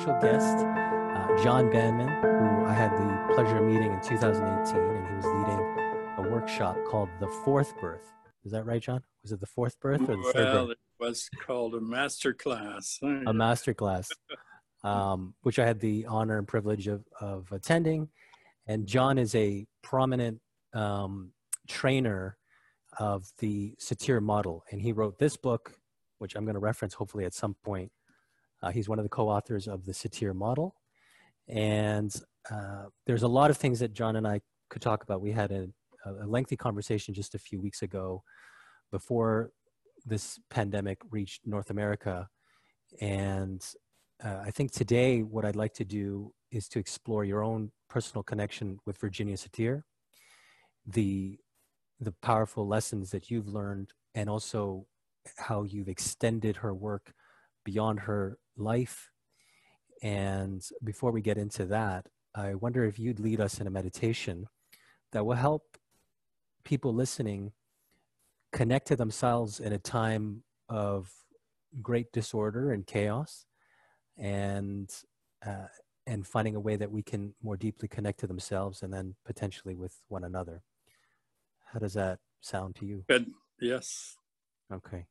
special guest, uh, John Banmen, who I had the pleasure of meeting in 2018, and he was leading a workshop called The Fourth Birth. Is that right, John? Was it the fourth birth or the well, third birth? it was called a master class. A master class, um, which I had the honor and privilege of, of attending. And John is a prominent um, trainer of the Satir model. And he wrote this book, which I'm going to reference hopefully at some point. Uh, he's one of the co authors of the Satir model. And uh, there's a lot of things that John and I could talk about. We had a, a lengthy conversation just a few weeks ago before this pandemic reached North America. And uh, I think today, what I'd like to do is to explore your own personal connection with Virginia Satir, the the powerful lessons that you've learned, and also how you've extended her work beyond her life. And before we get into that, I wonder if you'd lead us in a meditation that will help people listening connect to themselves in a time of great disorder and chaos and uh, and finding a way that we can more deeply connect to themselves and then potentially with one another how does that sound to you Good. Yes. okay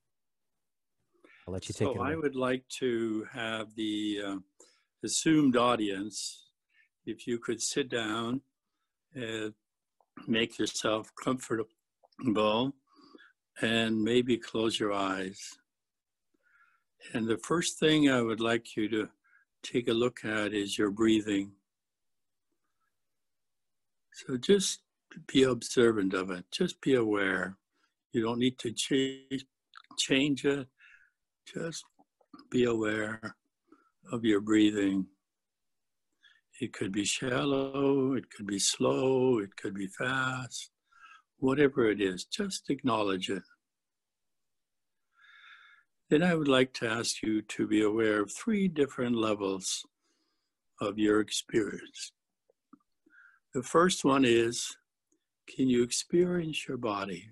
i'll let you take So it away. I would like to have the uh, assumed audience, if you could sit down and make yourself comfortable and maybe close your eyes. And the first thing I would like you to take a look at is your breathing. So just be observant of it, just be aware. You don't need to change, change it, just be aware of your breathing. It could be shallow, it could be slow, it could be fast, whatever it is, just acknowledge it. Then I would like to ask you to be aware of three different levels of your experience. The first one is can you experience your body?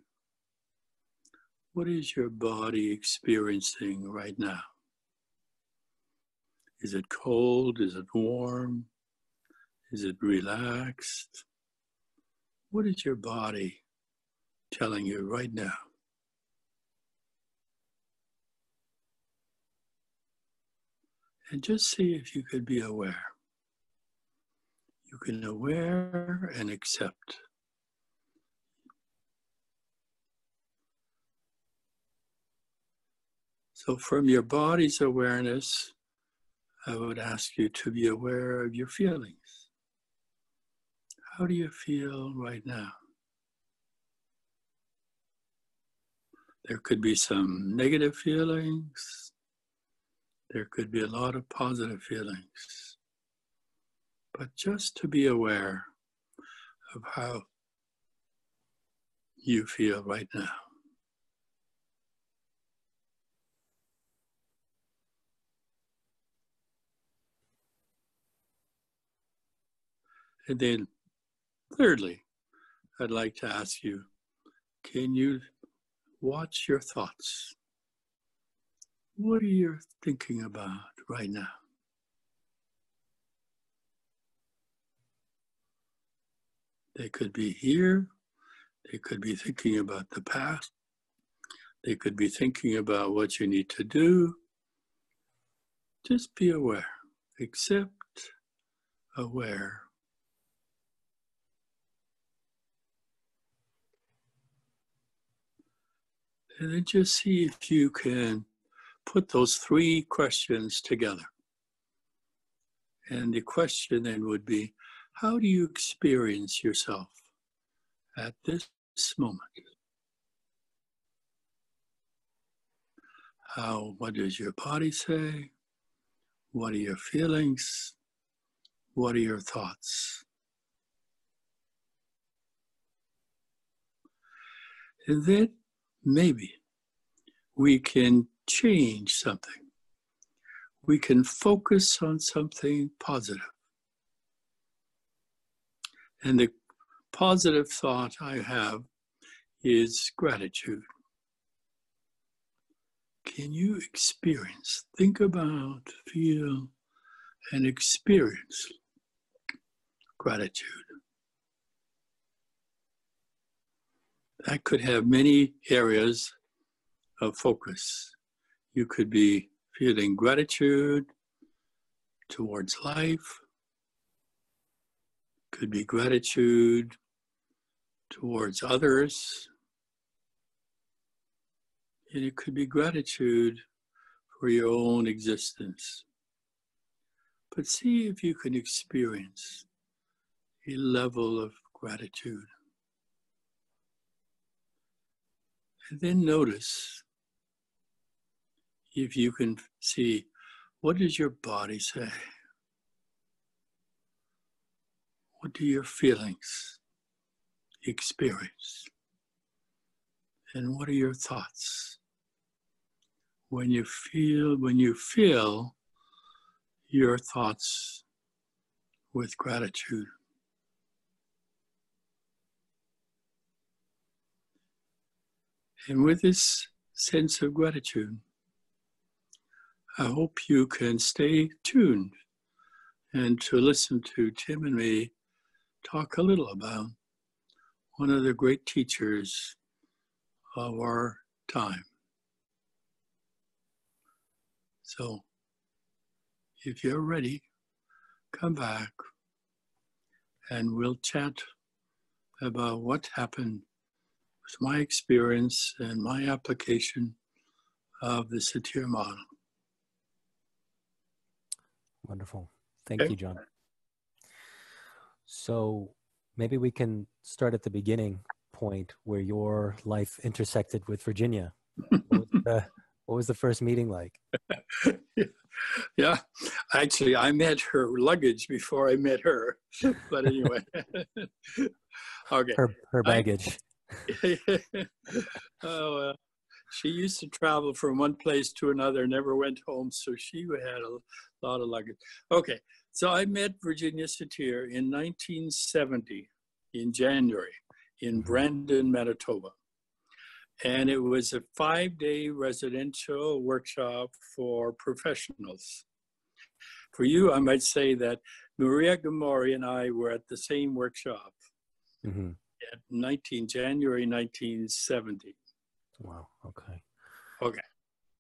What is your body experiencing right now? Is it cold? Is it warm? Is it relaxed? What is your body telling you right now? And just see if you could be aware. You can aware and accept. So, from your body's awareness, I would ask you to be aware of your feelings. How do you feel right now? There could be some negative feelings. There could be a lot of positive feelings. But just to be aware of how you feel right now. And then, thirdly, I'd like to ask you can you watch your thoughts? What are you thinking about right now? They could be here, they could be thinking about the past, they could be thinking about what you need to do. Just be aware, accept, aware. And then just see if you can put those three questions together. And the question then would be how do you experience yourself at this moment? How, what does your body say? What are your feelings? What are your thoughts? And then maybe we can change something. We can focus on something positive. And the positive thought I have is gratitude. Can you experience, think about, feel, and experience gratitude. That could have many areas of focus. You could be feeling gratitude towards life, could be gratitude towards others, and it could be gratitude for your own existence. But see if you can experience a level of gratitude. And then notice if you can see what does your body say? What do your feelings experience? And what are your thoughts? When you feel, when you feel your thoughts with gratitude. And with this sense of gratitude, I hope you can stay tuned and to listen to Tim and me talk a little about one of the great teachers of our time. So, if you're ready, come back and we'll chat about what happened my experience and my application of the Satir model. Wonderful. Thank okay. you, John. So maybe we can start at the beginning point where your life intersected with Virginia. what, was the, what was the first meeting like? yeah, actually, I met her luggage before I met her. But anyway, okay. Her, her baggage. Oh, uh, she used to travel from one place to another, never went home, so she had a lot of luggage. Okay, so I met Virginia Satir in 1970 in January in mm-hmm. Brandon, Manitoba. And it was a five day residential workshop for professionals. For you, I might say that Maria Gomori and I were at the same workshop mm-hmm. At 19, January 1970. Wow, okay. Okay.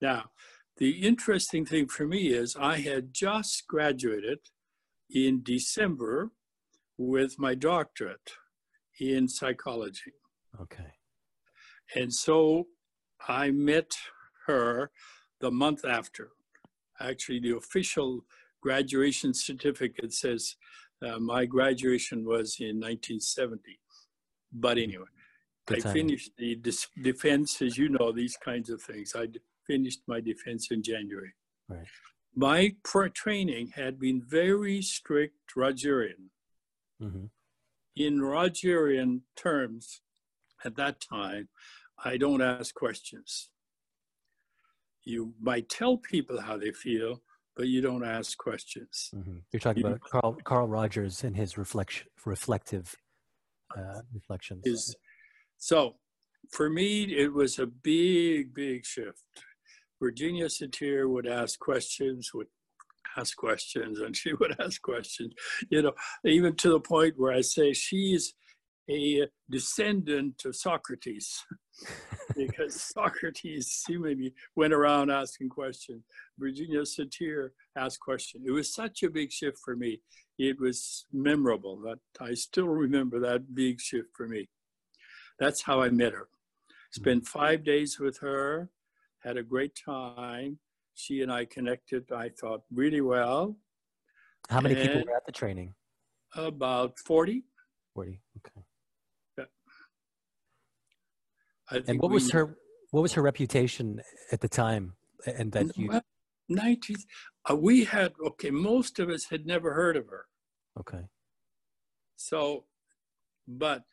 Now, the interesting thing for me is I had just graduated in December with my doctorate in psychology. Okay. And so I met her the month after. Actually, the official graduation certificate says uh, my graduation was in 1970. But anyway, Good I finished the defense, as you know, these kinds of things. I finished my defense in January. Right. My training had been very strict Rogerian. Mm-hmm. In Rogerian terms, at that time, I don't ask questions. You might tell people how they feel, but you don't ask questions. Mm-hmm. You're talking you, about Carl, Carl Rogers and his reflection, reflective uh, reflections. His, so for me, it was a big, big shift. Virginia Satir would ask questions, would ask questions, and she would ask questions, you know, even to the point where I say she's a descendant of Socrates, because Socrates seemingly went around asking questions. Virginia Satir asked questions. It was such a big shift for me. It was memorable. That I still remember that big shift for me. That's how I met her. Spent five days with her, had a great time. She and I connected, I thought, really well. How many and people were at the training? About 40. 40, okay. Yeah. And what we, was her what was her reputation at the time and that you 90s uh, we had okay most of us had never heard of her okay so but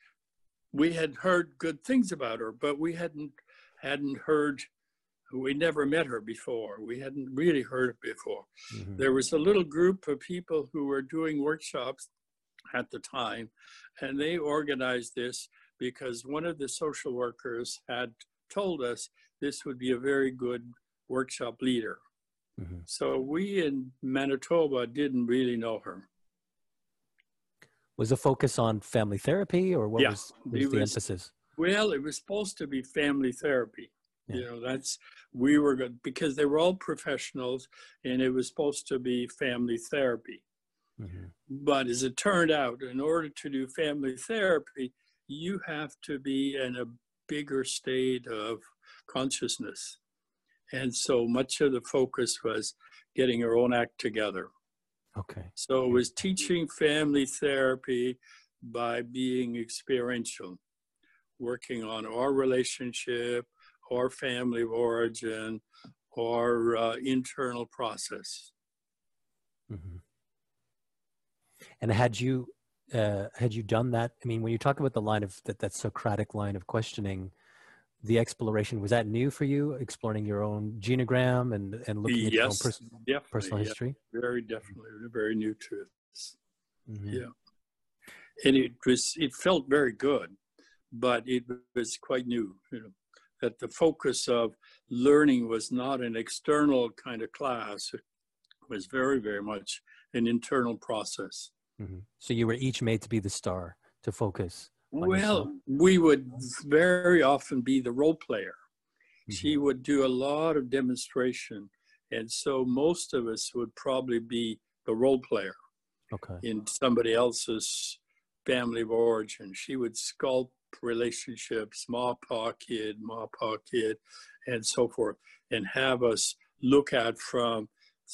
we had heard good things about her, but we hadn't hadn't heard. We never met her before. We hadn't really heard it before. Mm-hmm. There was a little group of people who were doing workshops at the time, and they organized this because one of the social workers had told us this would be a very good workshop leader. Mm-hmm. So we in Manitoba didn't really know her. Was the focus on family therapy or what yeah, was, was the was, emphasis? Well, it was supposed to be family therapy. Yeah. You know, that's we were good because they were all professionals and it was supposed to be family therapy. Mm-hmm. But as it turned out, in order to do family therapy, you have to be in a bigger state of consciousness. And so much of the focus was getting your own act together. Okay. So it was teaching family therapy by being experiential, working on our relationship, our family of origin, our uh, internal process. Mm-hmm. And had you uh, had you done that? I mean, when you talk about the line of that, that Socratic line of questioning, the exploration was that new for you, exploring your own genogram and and looking at your own pers- personal yeah, history? Very definitely, very new to us. Mm-hmm. Yeah, and it was it felt very good, but it was quite new. You know, that the focus of learning was not an external kind of class; it was very very much an internal process. Mm-hmm. So you were each made to be the star to focus. Well, we would very often be the role player. Mm-hmm. She would do a lot of demonstration, and so most of us would probably be the role player. Okay. In somebody else's family of origin, she would sculpt relationships, ma pa kid, ma pa kid, and so forth, and have us look at from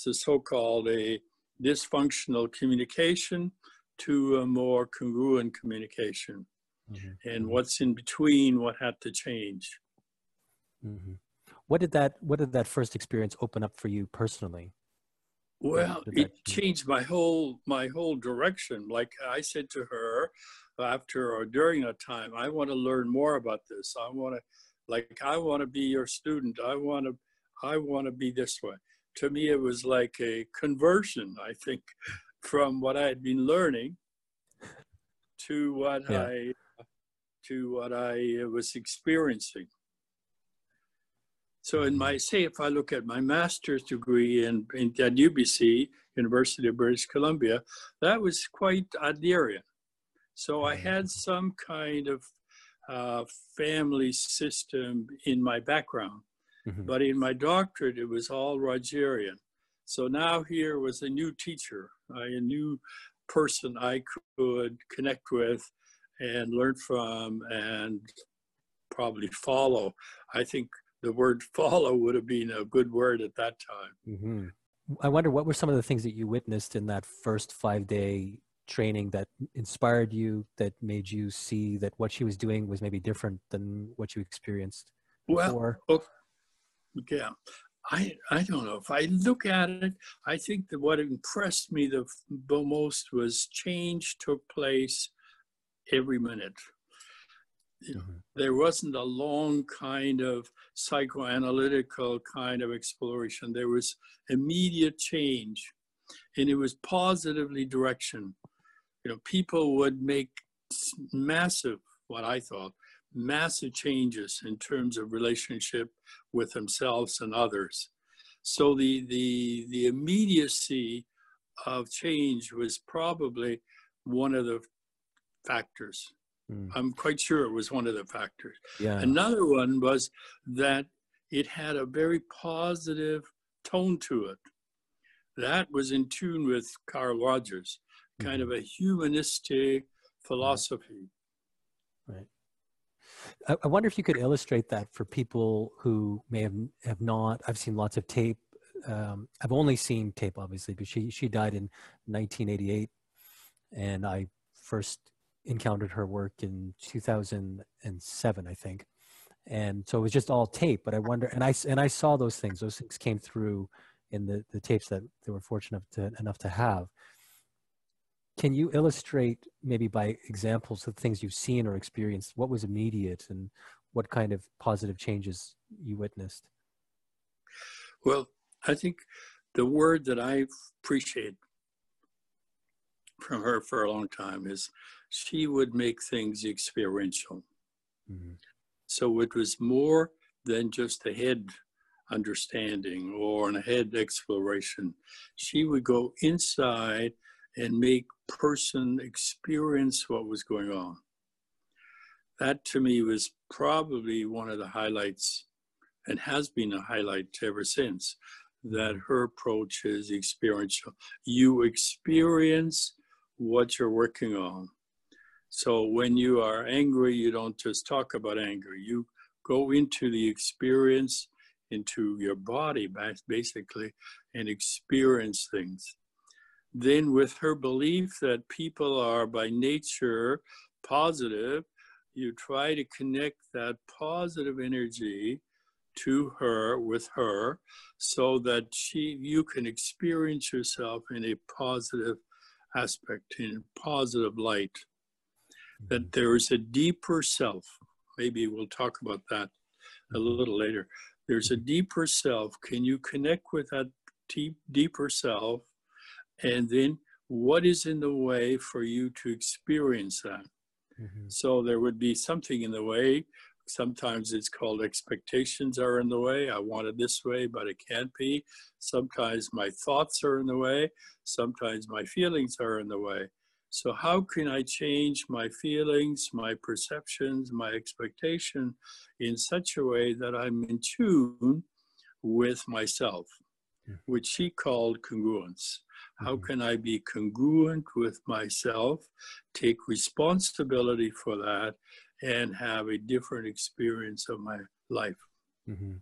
the so-called a dysfunctional communication to a more congruent communication. Mm-hmm. And mm-hmm. what's in between, what had to change. Mm-hmm. What did that What did that first experience open up for you personally? Well, it changed my whole my whole direction. Like I said to her after or during that time, I want to learn more about this. I want to, like, I want to be your student. I want to, I want to be this way to me, it was like a conversion, I think, from what I had been learning to what yeah. I to what I was experiencing. So in my say, if I look at my master's degree in, in at UBC, University of British Columbia, that was quite Adlerian. So I had some kind of uh, family system in my background. Mm-hmm. But in my doctorate, it was all Rogerian. So now here was a new teacher, a new person I could connect with and learn from and probably follow. I think the word follow would have been a good word at that time. Mm-hmm. I wonder what were some of the things that you witnessed in that first five day training that inspired you, that made you see that what she was doing was maybe different than what you experienced before? Yeah. I, I don't know. If I look at it, I think that what impressed me the, the most was change took place every minute. You know, mm-hmm. There wasn't a long kind of psychoanalytical kind of exploration. There was immediate change, and it was positively direction. You know, people would make massive, what I thought, massive changes in terms of relationship with themselves and others. So the, the, the immediacy of change was probably one of the factors. Mm. I'm quite sure it was one of the factors. Yeah. Another one was that it had a very positive tone to it. That was in tune with Carl Rogers, kind mm-hmm. of a humanistic philosophy. I, I wonder if you could illustrate that for people who may have have not. I've seen lots of tape. Um, I've only seen tape, obviously, but she she died in 1988, and I first encountered her work in 2007, I think. And so it was just all tape. But I wonder, and I and I saw those things. Those things came through in the the tapes that they were fortunate to, enough to have. Can you illustrate maybe by examples of things you've seen or experienced? What was immediate and what kind of positive changes you witnessed? Well, I think the word that I appreciate from her for a long time is she would make things experiential. Mm-hmm. So it was more than just a head understanding or an head exploration. She would go inside and make person experience what was going on. That to me was probably one of the highlights and has been a highlight ever since that her approach is experiential. You experience what you're working on. So when you are angry, you don't just talk about anger. You go into the experience, into your body, basically, and experience things. Then, with her belief that people are by nature positive, you try to connect that positive energy to her with her so that she you can experience yourself in a positive aspect in a positive light that mm-hmm. there is a deeper self maybe we'll talk about that a mm-hmm. little later there's a deeper self can you connect with that deep, deeper self and then what is in the way for you to experience that mm-hmm. so there would be something in the way Sometimes it's called expectations are in the way. I want it this way, but it can't be. Sometimes my thoughts are in the way. Sometimes my feelings are in the way. So, how can I change my feelings, my perceptions, my expectation in such a way that I'm in tune with myself, which she called congruence? How mm-hmm. can I be congruent with myself, take responsibility for that, and have a different experience of my life. Mm-hmm.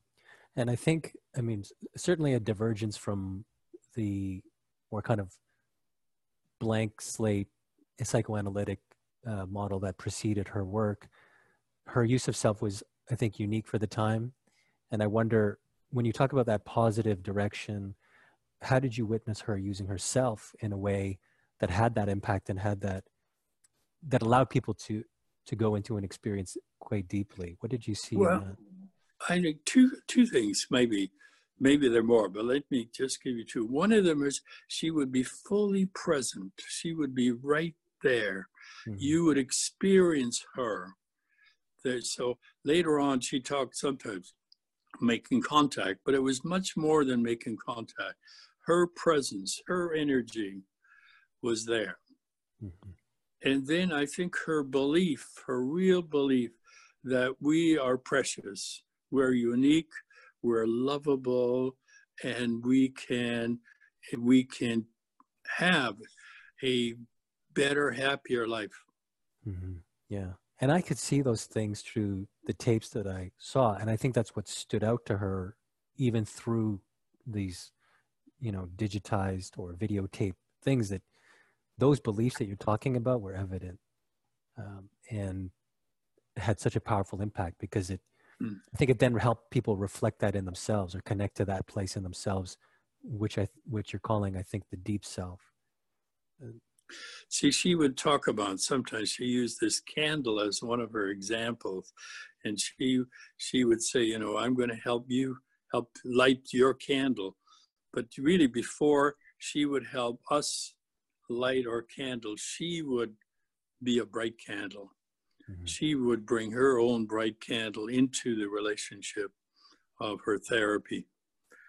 And I think, I mean, certainly a divergence from the more kind of blank slate psychoanalytic uh, model that preceded her work. Her use of self was, I think, unique for the time. And I wonder, when you talk about that positive direction, how did you witness her using herself in a way that had that impact and had that that allowed people to to go into an experience quite deeply. What did you see? Well, I think two two things maybe. Maybe there are more, but let me just give you two. One of them is she would be fully present. She would be right there. Mm-hmm. You would experience her. There, so later on, she talked sometimes making contact, but it was much more than making contact. Her presence, her energy was there. Mm-hmm. And then I think her belief, her real belief that we are precious, we're unique, we're lovable, and we can we can have a better, happier life. Mm-hmm. Yeah. And I could see those things through the tapes that I saw. And I think that's what stood out to her, even through these, you know, digitized or videotaped things that those beliefs that you're talking about were evident um, and had such a powerful impact because it mm. i think it then helped people reflect that in themselves or connect to that place in themselves which i which you're calling i think the deep self see she would talk about sometimes she used this candle as one of her examples and she she would say you know i'm going to help you help light your candle but really before she would help us light our candle, she would be a bright candle. Mm-hmm. She would bring her own bright candle into the relationship of her therapy.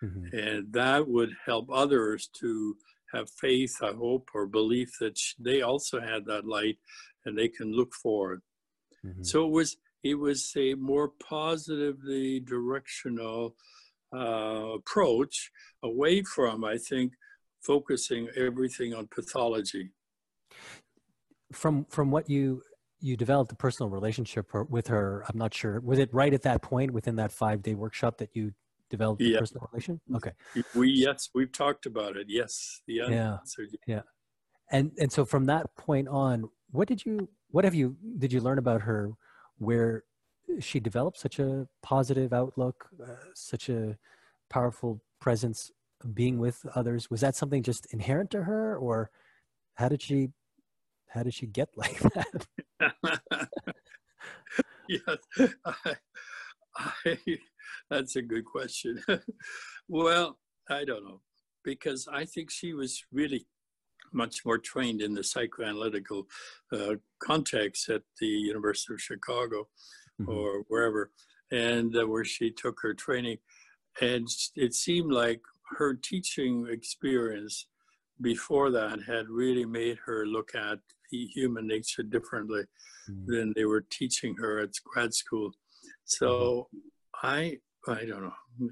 Mm-hmm. And that would help others to have faith, I hope, or belief that they also had that light and they can look forward. Mm-hmm. So it was it was a more positively directional uh, approach away from, I think, focusing everything on pathology. From from what you you developed a personal relationship with her, I'm not sure. Was it right at that point within that five day workshop that you developed yeah. a personal relation? Okay. We yes, we've talked about it. Yes. The yeah. Yeah. And and so from that point on, what did you what have you did you learn about her where she developed such a positive outlook, uh, such a powerful presence being with others. Was that something just inherent to her or how did she how did she get like that? Yes I, I, that's a good question. Well i don't know because i think she was really much more trained in the psychoanalytical uh, context at the university of chicago mm-hmm. or wherever and uh, where she took her training and it seemed like her teaching experience before that had really made her look at human nature differently mm. than they were teaching her at grad school. So mm-hmm. I I don't know.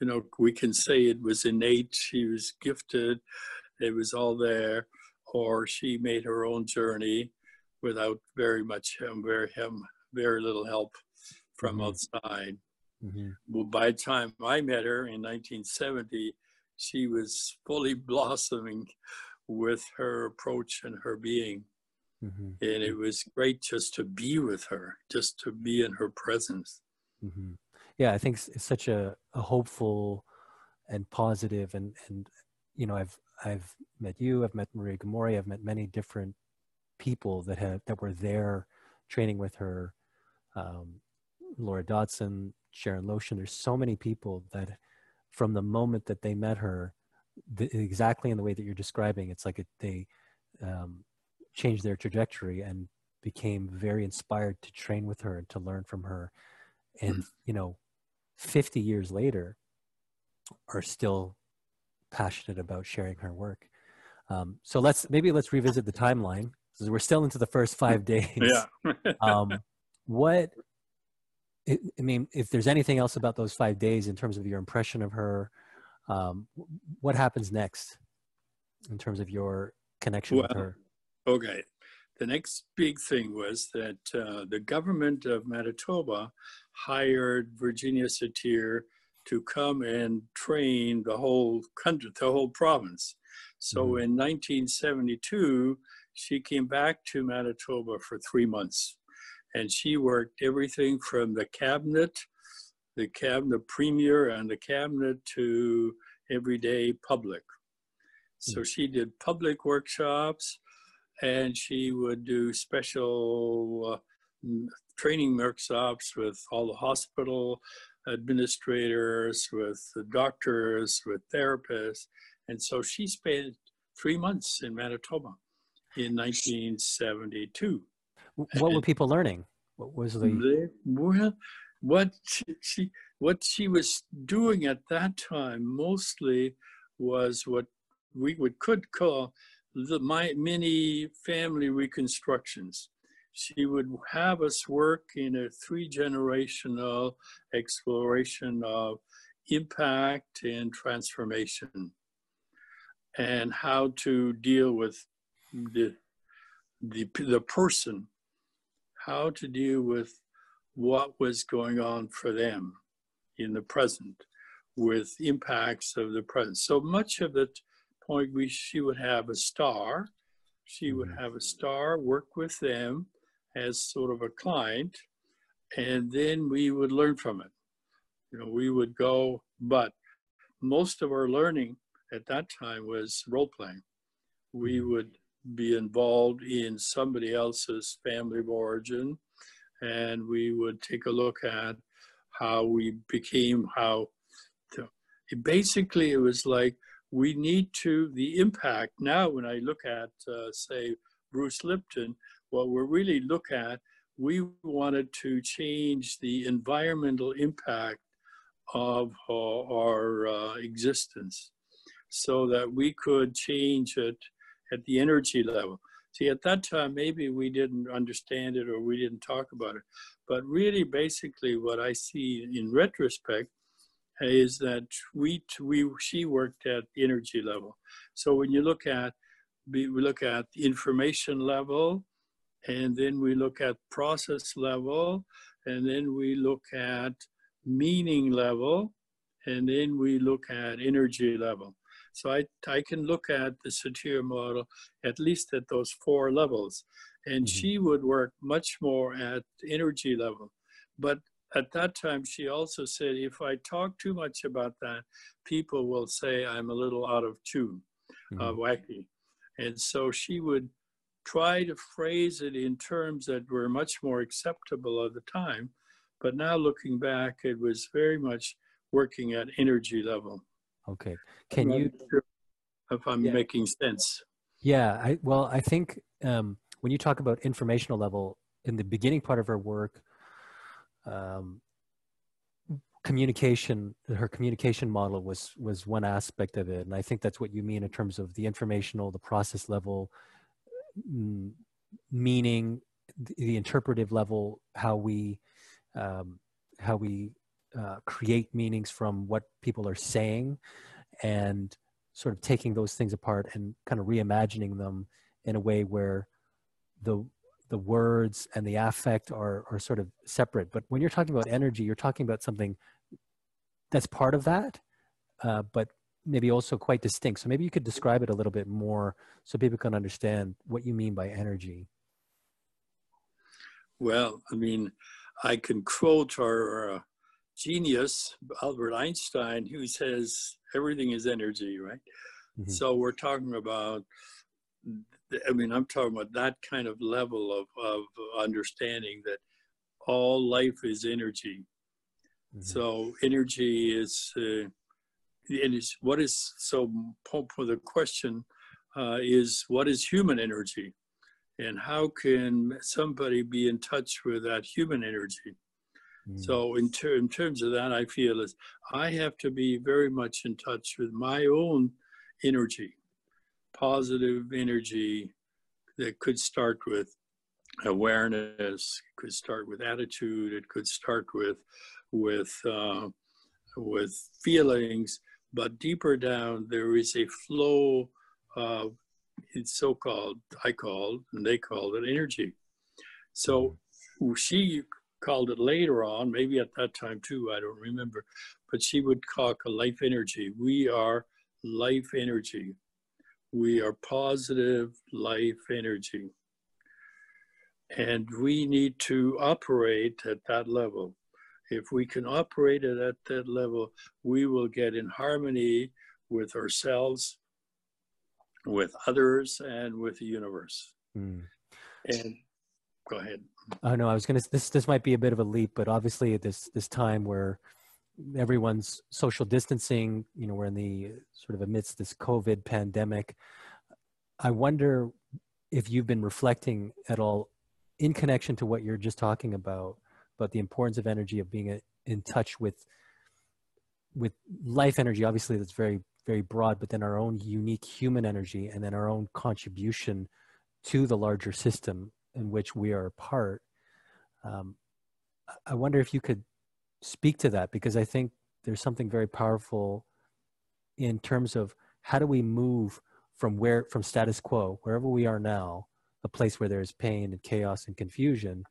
You know, we can say it was innate. She was gifted. It was all there, or she made her own journey without very much um, very um, very little help from mm-hmm. outside. Mm-hmm. Well, by the time I met her in 1970, she was fully blossoming with her approach and her being. Mm-hmm. And it was great just to be with her, just to be in her presence. Mm-hmm. Yeah, I think it's such a, a hopeful and positive and and you know I've I've met you, I've met Maria Gomori, I've met many different people that had that were there training with her. Um, Laura Dodson, Sharon Loeschen. There's so many people that, from the moment that they met her, the, exactly in the way that you're describing, it's like it, they um, changed their trajectory and became very inspired to train with her and to learn from her. And mm. you know, 50 years later, are still passionate about sharing her work. Um, so let's maybe let's revisit the timeline because we're still into the first five days. Yeah. um, what I mean, if there's anything else about those five days in terms of your impression of her, um, what happens next in terms of your connection well, with her? Okay. The next big thing was that uh, the government of Manitoba hired Virginia Satir to come and train the whole country, the whole province. So mm-hmm. in 1972, she came back to Manitoba for three months and she worked everything from the cabinet, the cabinet premier, and the cabinet to everyday public. So hmm. she did public workshops, and she would do special uh, training workshops with all the hospital administrators, with the doctors, with therapists. And so she spent three months in Manitoba in 1972 what were people learning? What was the well, what she what she was doing at that time mostly was what we would could call the my mini family reconstructions. She would have us work in a three generational exploration of impact and transformation and how to deal with the the, the person how to deal with what was going on for them in the present with impacts of the present. So much of the point we she would have a star. She would mm-hmm. have a star work with them as sort of a client, and then we would learn from it. You know, we would go, but most of our learning at that time was role playing. We mm-hmm. would be involved in somebody else's family of origin, and we would take a look at how we became how. To, basically, it was like we need to the impact now. When I look at, uh, say, Bruce Lipton, what we're really look at, we wanted to change the environmental impact of uh, our uh, existence so that we could change it at the energy level. See, at that time, maybe we didn't understand it or we didn't talk about it. But really, basically, what I see in retrospect is that we, we she worked at the energy level. So when you look at, we look at the information level, and then we look at process level, and then we look at meaning level, and then we look at energy level. So I, I can look at the Satir model at least at those four levels. And mm-hmm. she would work much more at energy level. But at that time, she also said, if I talk too much about that, people will say I'm a little out of tune, uh, mm-hmm. uh, wacky. And so she would try to phrase it in terms that were much more acceptable at the time. But now looking back, it was very much working at energy level. Okay. Can you? Sure if I'm yeah. making sense. Yeah. I, well, I think um, when you talk about informational level in the beginning part of her work, um, communication her communication model was was one aspect of it and i think that's what you mean in terms of the informational the process level mm, meaning the interpretive level how we um, how we uh, create meanings from what people are saying and sort of taking those things apart and kind of reimagining them in a way where the the words and the affect are are sort of separate. But when you're talking about energy you're talking about something that's part of that uh, but maybe also quite distinct. So maybe you could describe it a little bit more so people can understand what you mean by energy. Well i mean i can quote our uh, genius albert einstein who says everything is energy right mm-hmm. so we're talking about I mean, I'm talking about that kind of level of, of understanding that all life is energy. Mm-hmm. So energy is, uh, and is what is so for the question uh, is what is human energy, and how can somebody be in touch with that human energy? Mm-hmm. So in, ter- in terms of that, I feel is I have to be very much in touch with my own energy positive energy that could start with awareness, could start with attitude, it could start with with uh, with feelings, but deeper down there is a flow of it's so-called I called and they called it energy. So she called it later on, maybe at that time too, I don't remember, but she would talk a life energy. We are life energy. We are positive life energy. And we need to operate at that level. If we can operate it at that level, we will get in harmony with ourselves, with others, and with the universe. Mm. And go ahead. Oh no, I was gonna. This this might be a bit of a leap, but obviously at this this time where everyone's social distancing, you know, we're in the sort of amidst this COVID pandemic. I wonder if you've been reflecting at all in connection to what you're just talking about, about the importance of energy, of being uh, in touch with with life energy. Obviously, that's very very broad, but then our own unique human energy, and then our own contribution to the larger system in which we are a part. Um, I wonder if you could speak to that because I think there's something very powerful in terms of how do we move from where from status quo wherever we are now a place where there's pain and chaos and confusion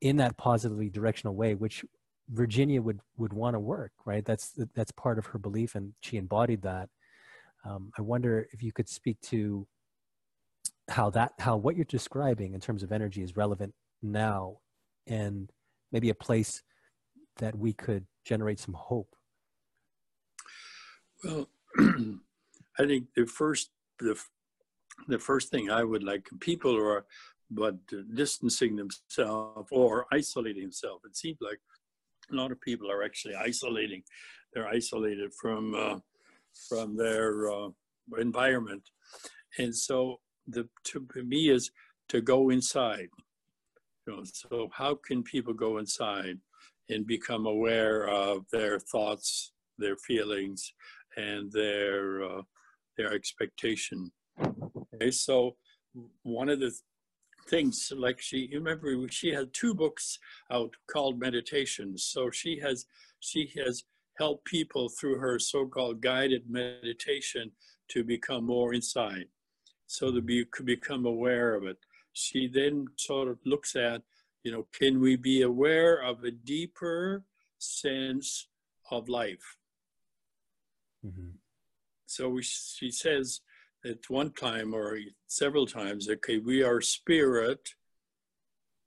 in that positively directional way which virginia would would want to work right that's that's part of her belief and she embodied that um, i wonder if you could speak to how that how what you're describing in terms of energy is relevant now and maybe a place that we could generate some hope? Well, I think the first the the first thing I would like people are but distancing themselves or isolating themselves. It seems like a lot of people are actually isolating. They're isolated from uh, from their uh, environment, and so the to me is to go inside. You know, so how can people go inside? and become aware of their thoughts, their feelings, and their uh, their expectation. Okay, so one of the things, like she, you remember, she had two books out called Meditations. So she has she has helped people through her so-called guided meditation to become more inside, so to be could become aware of it. She then sort of looks at you know, can we be aware of a deeper sense of life? Mm-hmm. So we, she says at one time or several times, okay, we are spirit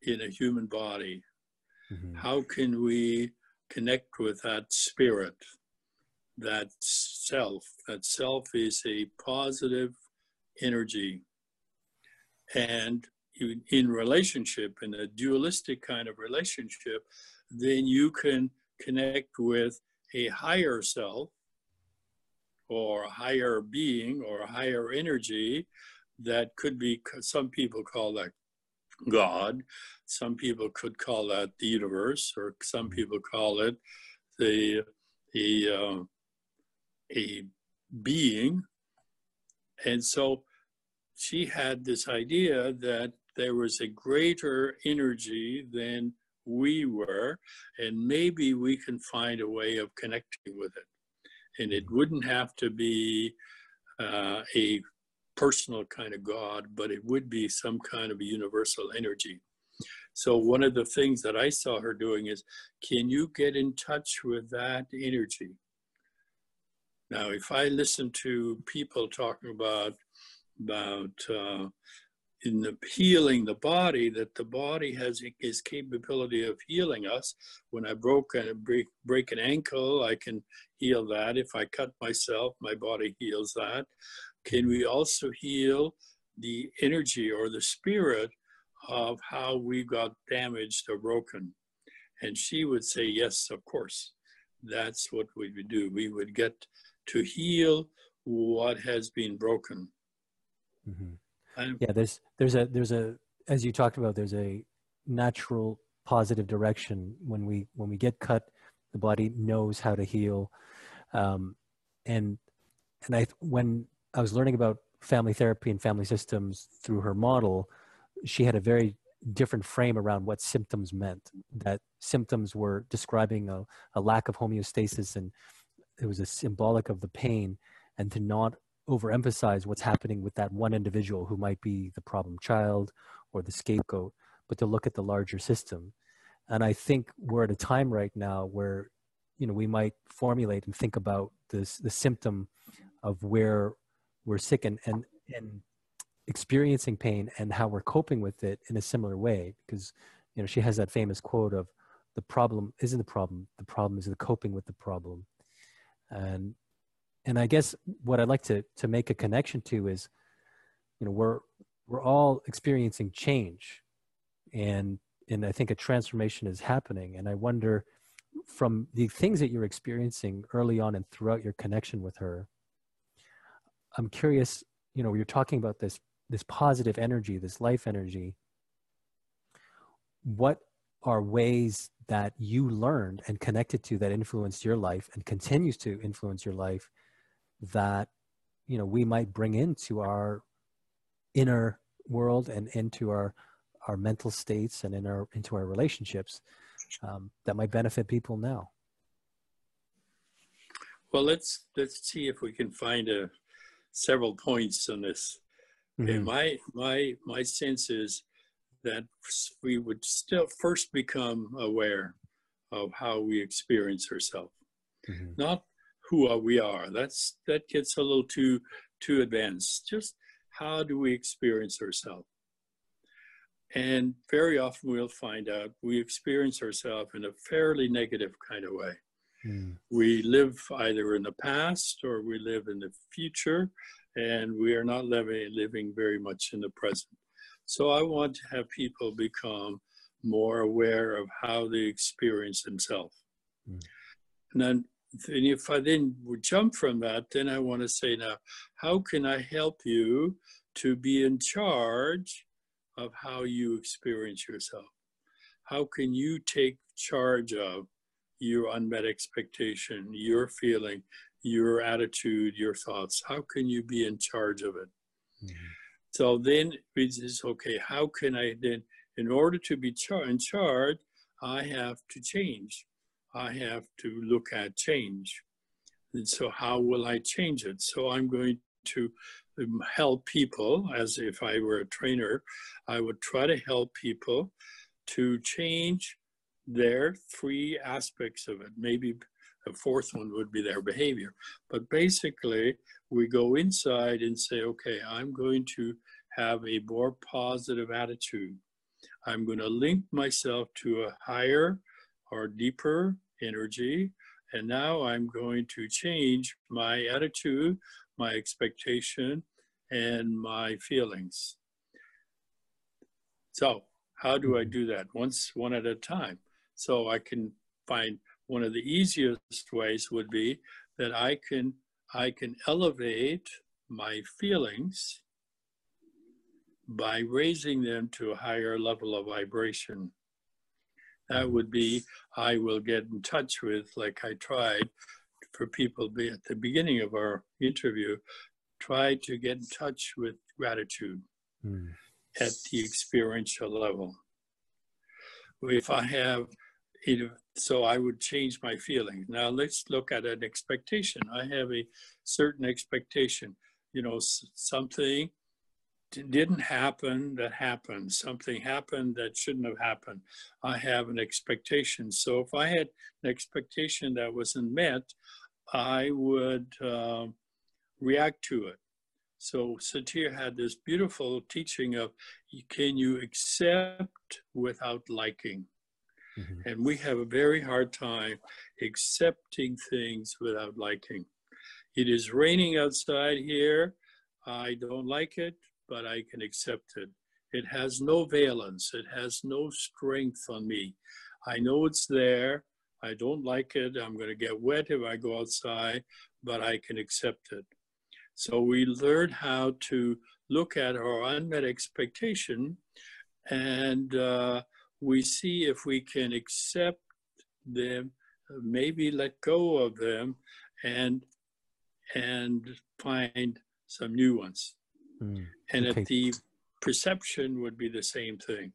in a human body. Mm-hmm. How can we connect with that spirit, that self? That self is a positive energy. And in relationship, in a dualistic kind of relationship, then you can connect with a higher self or a higher being or a higher energy that could be, some people call that God, some people could call that the universe, or some people call it the a uh, a being, and so she had this idea that there was a greater energy than we were, and maybe we can find a way of connecting with it. And it wouldn't have to be uh, a personal kind of God, but it would be some kind of a universal energy. So one of the things that I saw her doing is, can you get in touch with that energy? Now, if I listen to people talking about about uh, in healing the body, that the body has its capability of healing us. When I broke a break, break an ankle, I can heal that. If I cut myself, my body heals that. Can we also heal the energy or the spirit of how we got damaged or broken? And she would say, Yes, of course. That's what we would do. We would get to heal what has been broken. Mm-hmm. Yeah, there's there's a there's a as you talked about, there's a natural positive direction when we when we get cut, the body knows how to heal, um, and and I when I was learning about family therapy and family systems through her model, she had a very different frame around what symptoms meant. That symptoms were describing a, a lack of homeostasis and it was a symbolic of the pain and to not overemphasize what's happening with that one individual who might be the problem child or the scapegoat, but to look at the larger system. And I think we're at a time right now where, you know, we might formulate and think about this the symptom of where we're sick and and and experiencing pain and how we're coping with it in a similar way because you know she has that famous quote of the problem isn't the problem the problem is the coping with the problem and and i guess what i'd like to to make a connection to is you know we're we're all experiencing change. And and i think a transformation is happening. And i wonder from the things that you're experiencing early on and throughout your connection with her i'm curious you know you're talking about this this positive energy, this life energy, what are ways that you learned and connected to that influenced your life and continues to influence your life that you know we might bring into our inner world and into our our mental states and in our into our relationships um, that might benefit people now well let's let's see if we can find a several points on this mm-hmm. my my my sense is that we would still first become aware of how we experience ourselves, mm-hmm. not who are we are. That's that gets a little too too advanced. Just how do we experience ourselves? And very often we'll find out we experience ourselves in a fairly negative kind of way. Mm. We live either in the past or we live in the future, and we are not living, living very much in the present. So I want to have people become more aware of how they experience themselves. Mm. And then if I then would jump from that, then I want to say now, how can I help you to be in charge of how you experience yourself? How can you take charge of your unmet expectation, your feeling, your attitude, your thoughts. How can you be in charge of it? Mm-hmm. So then it says, okay, how can I then, in order to be char- in charge, I have to change. I have to look at change. And so, how will I change it? So, I'm going to um, help people as if I were a trainer. I would try to help people to change their three aspects of it. Maybe the fourth one would be their behavior. But basically, we go inside and say, okay, I'm going to have a more positive attitude. I'm going to link myself to a higher or deeper energy. And now I'm going to change my attitude, my expectation, and my feelings. So, how do I mm-hmm. do that? Once, one at a time. So I can find one of the easiest ways would be that I can I can elevate my feelings by raising them to a higher level of vibration. That would be, I will get in touch with, like I tried for people be at the beginning of our interview, try to get in touch with gratitude mm. at the experiential level. If I have, so I would change my feelings. Now let's look at an expectation. I have a certain expectation, you know, something didn't happen that happened. Something happened that shouldn't have happened. I have an expectation. So if I had an expectation that wasn't met, I would uh, react to it. So Satir had this beautiful teaching of can you accept without liking? Mm-hmm. And we have a very hard time accepting things without liking. It is raining outside here. I don't like it but I can accept it. It has no valence, it has no strength on me. I know it's there. I don't like it. I'm going to get wet if I go outside, but I can accept it. So we learn how to look at our unmet expectation and uh, we see if we can accept them, maybe let go of them and and find some new ones. Mm, and okay. at the perception would be the same thing.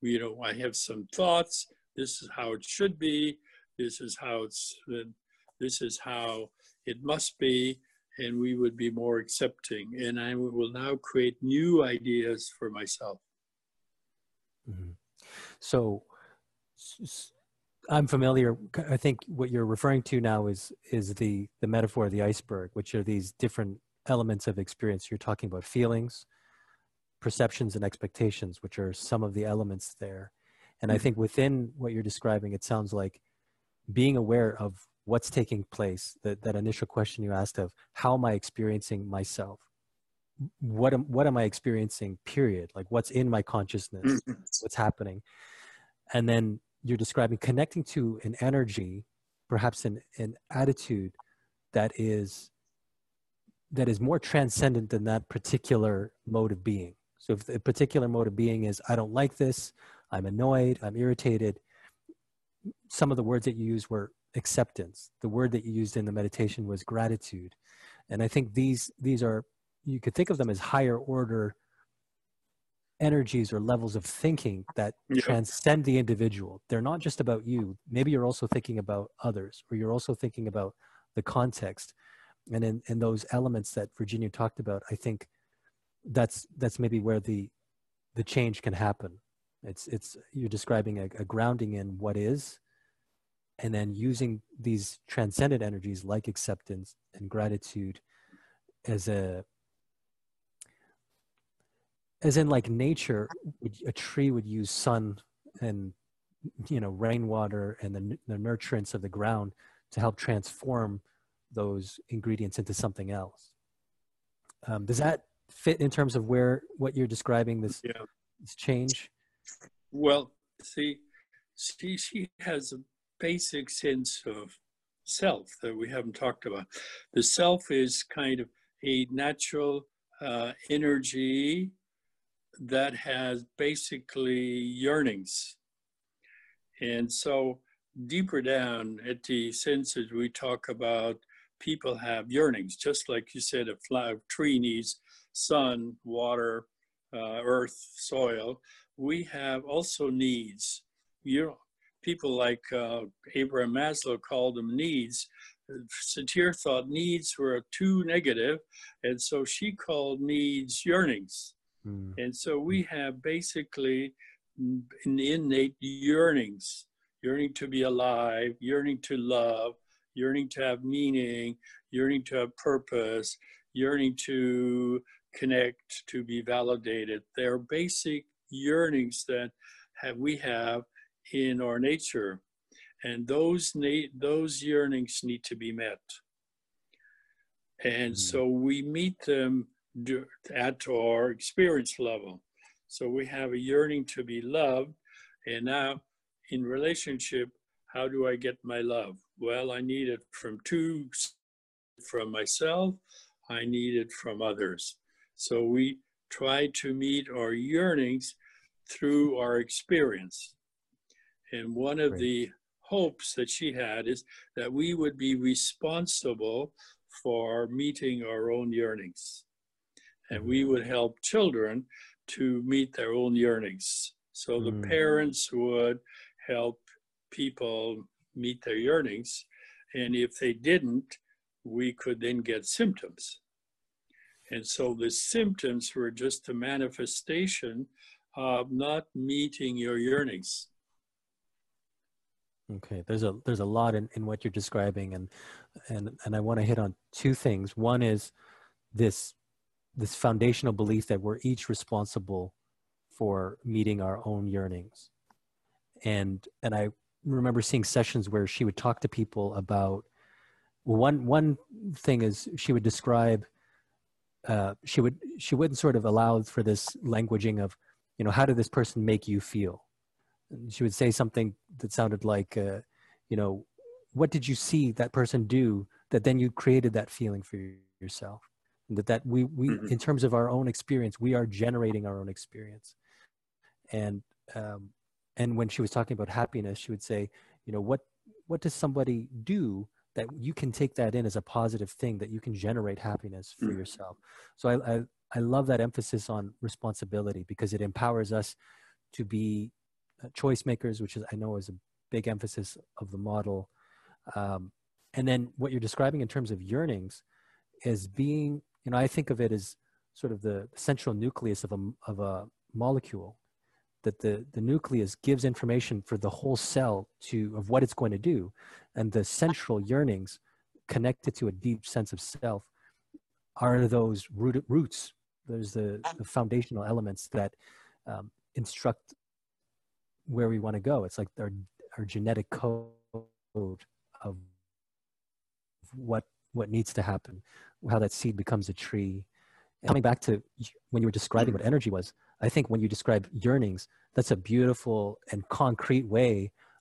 You know, I have some thoughts. This is how it should be. This is how it's. This is how it must be, and we would be more accepting. And I will now create new ideas for myself. Mm-hmm. So, I'm familiar. I think what you're referring to now is is the the metaphor of the iceberg, which are these different elements of experience. You're talking about feelings, perceptions, and expectations, which are some of the elements there. And I mm-hmm. think within what you're describing, it sounds like being aware of what's taking place, that, that initial question you asked of how am I experiencing myself? What am, what am I experiencing, period? Like what's in my consciousness, mm-hmm. what's happening? And then you're describing connecting to an energy, perhaps an, an attitude that is that is more transcendent than that particular mode of being. So if the particular mode of being is, I don't like this, I'm annoyed, I'm irritated, some of the words that you used were acceptance. The word that you used in the meditation was gratitude. And I think these, these are, you could think of them as higher order energies or levels of thinking that yeah. transcend the individual. They're not just about you. Maybe you're also thinking about others, or you're also thinking about the context and in, in those elements that Virginia talked about, I think that's that's maybe where the the change can happen. It's it's you're describing a, a grounding in what is, and then using these transcendent energies like acceptance and gratitude as a as in like nature a tree would use sun and you know rainwater and the, the nurturance of the ground to help transform those ingredients into something else. Um, does that fit in terms of where what you're describing this, yeah. this change? Well, see, she she has a basic sense of self that we haven't talked about. The self is kind of a natural uh, energy that has basically yearnings. And so deeper down at the senses, we talk about people have yearnings, just like you said, a flower, tree needs sun, water, uh, earth, soil. We have also needs. You know, people like uh, Abraham Maslow called them needs. Satir thought needs were too negative, and so she called needs yearnings. Mm. And so we have basically innate yearnings, yearning to be alive, yearning to love, yearning to have meaning, yearning to have purpose, yearning to connect, to be validated. They're basic yearnings that have, we have in our nature. And those, na- those yearnings need to be met. And mm-hmm. so we meet them at our experience level. So we have a yearning to be loved. And now in relationship, how do I get my love? Well, I need it from two, from myself, I need it from others. So we try to meet our yearnings through our experience. And one of Great. the hopes that she had is that we would be responsible for meeting our own yearnings. And we would help children to meet their own yearnings. So the Mm. parents would help people meet their yearnings. And if they didn't, we could then get symptoms. And so the symptoms were just a manifestation of not meeting your yearnings. Okay, there's a there's a lot in, in what you're describing, and and and I want to hit on two things. One is this this foundational belief that we're each responsible for meeting our own yearnings, and and I remember seeing sessions where she would talk to people about one one thing is she would describe uh, she would she wouldn't sort of allow for this languaging of you know how did this person make you feel? And she would say something that sounded like uh, you know what did you see that person do that then you created that feeling for yourself? And that that we we Mhm. in terms of our own experience we are generating our own experience. And um and when she was talking about happiness she would say you know what what does somebody do that you can take that in as a positive thing that you can generate happiness for Mhm. yourself? So I, I i love that emphasis on responsibility because it empowers us to be uh, choice makers which is i know is a big emphasis of the model. Um, and then what you're describing in terms of yearnings is being you know i think of it as sort of the central nucleus of a of a molecule that the the nucleus gives information for the whole cell to of what it's going to do and the central yearnings connected to a deep sense of self are those root, roots there's the, the foundational elements that um, instruct where we want to go. It's like our our genetic code of what what needs to happen how that seed becomes a tree. Coming back to when you were describing what energy was i think when you describe yearnings that's a beautiful and concrete way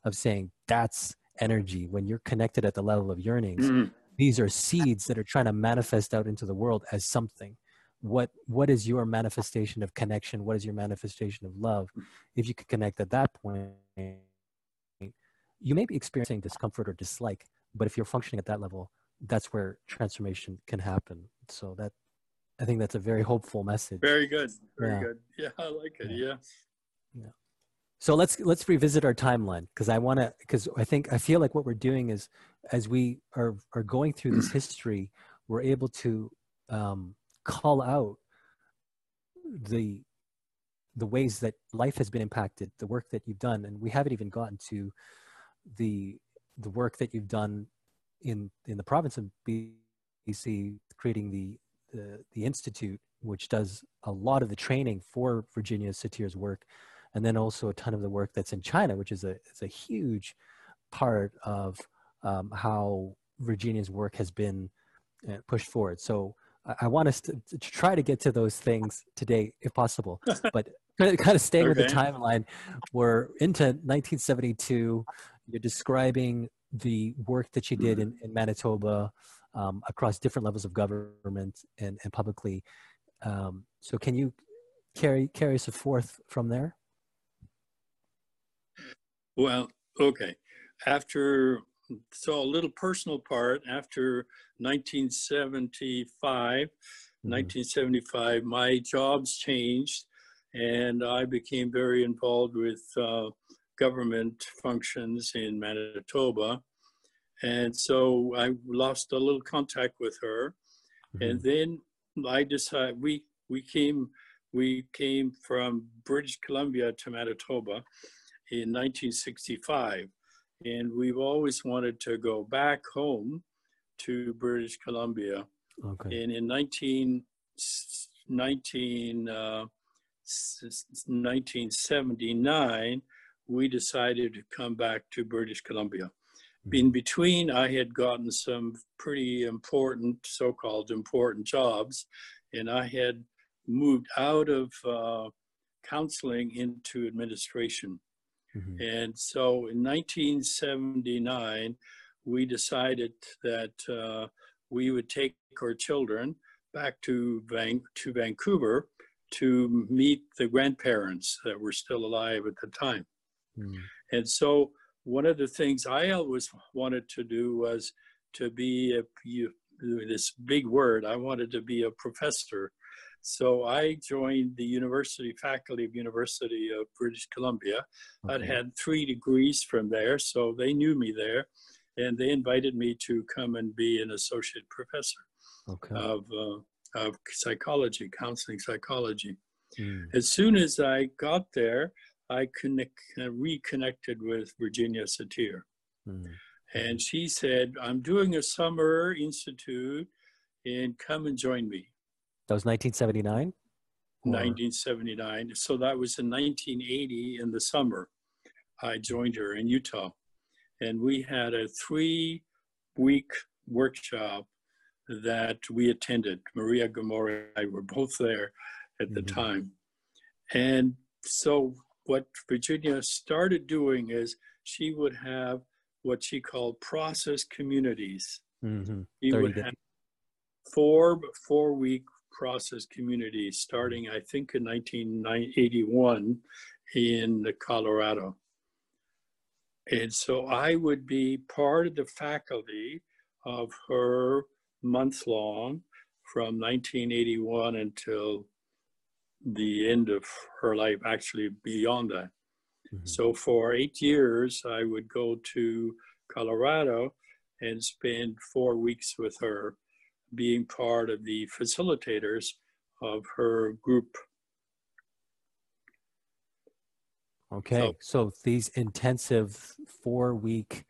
of saying that's energy. When you're connected at the level of yearnings Mhm. these are seeds that are trying to manifest out into the world as something. What what is your manifestation of connection? What is your manifestation of love? If you could connect at that point you may be experiencing discomfort or dislike but if you're functioning at that level that's where transformation can happen. So that i think that's a very hopeful message Very good. Very Yeah. good. Yeah, I like it. Yeah. yeah. so let's let's revisit our timeline because i want to because i think i feel like what we're doing is as we are are going through this history we're able to um, call out the the ways that life has been impacted the work that you've done and we haven't even gotten to the the work that you've done in in the province of bc creating the the, the institute which does a lot of the training for virginia satir's work and then also a ton of the work that's in China, which is a it's a huge part of um, how Virginia's work has been uh, pushed forward. So I, I want us to, to try to get to those things today, if possible. but kind of staying with the timeline, we're into 1972. You're describing the work that you did in, in Manitoba um, across different levels of government and, and publicly. Um, so can you carry carry us forth from there? Well, okay. After, so a little personal part, after 1975, Mhm. 1975, my jobs changed and I became very involved with uh, government functions in Manitoba. And so I lost a little contact with her. And then I decided we we came we came from British Columbia to Manitoba in 1965, and we've always wanted to go back home to British Columbia. Okay. And in 19, 19, uh, 1979, we decided to come back to British Columbia. In between, I had gotten some pretty important, so called important jobs, and I had moved out of uh, counseling into administration. Mhm. And so in 1979, we decided that uh, we would take our children back to, Van- to Vancouver to meet the grandparents that were still alive at the time. Mm. And so one of the things I always wanted to do was to be a you, this big word. I wanted to be a professor. So I joined the university faculty of University of British Columbia. Okay. I'd had three degrees from there, so they knew me there, and they invited me to come and be an associate professor okay. of uh, of psychology, counseling psychology. Mm. As soon as I got there, I connect, uh, reconnected with Virginia Satir. Mm. And she said, I'm doing a summer institute and come and join me. That was 1979? 1979. So that was in 1980 in the summer. I joined her in Utah. And we had a three week workshop that we attended. Maria Gomori and I were both there at the mm-hmm. time. And so what Virginia started doing is she would have what she called process communities. Mm-hmm. She would have four four week process communities starting, I think, in 1981 in Colorado. And so I would be part of the faculty of her month long from 1981 until the end of her life, actually beyond that. Mm-hmm. So for eight years, I would go to Colorado and spend four weeks with her, being part of the facilitators of her group. Okay, so, so these intensive four week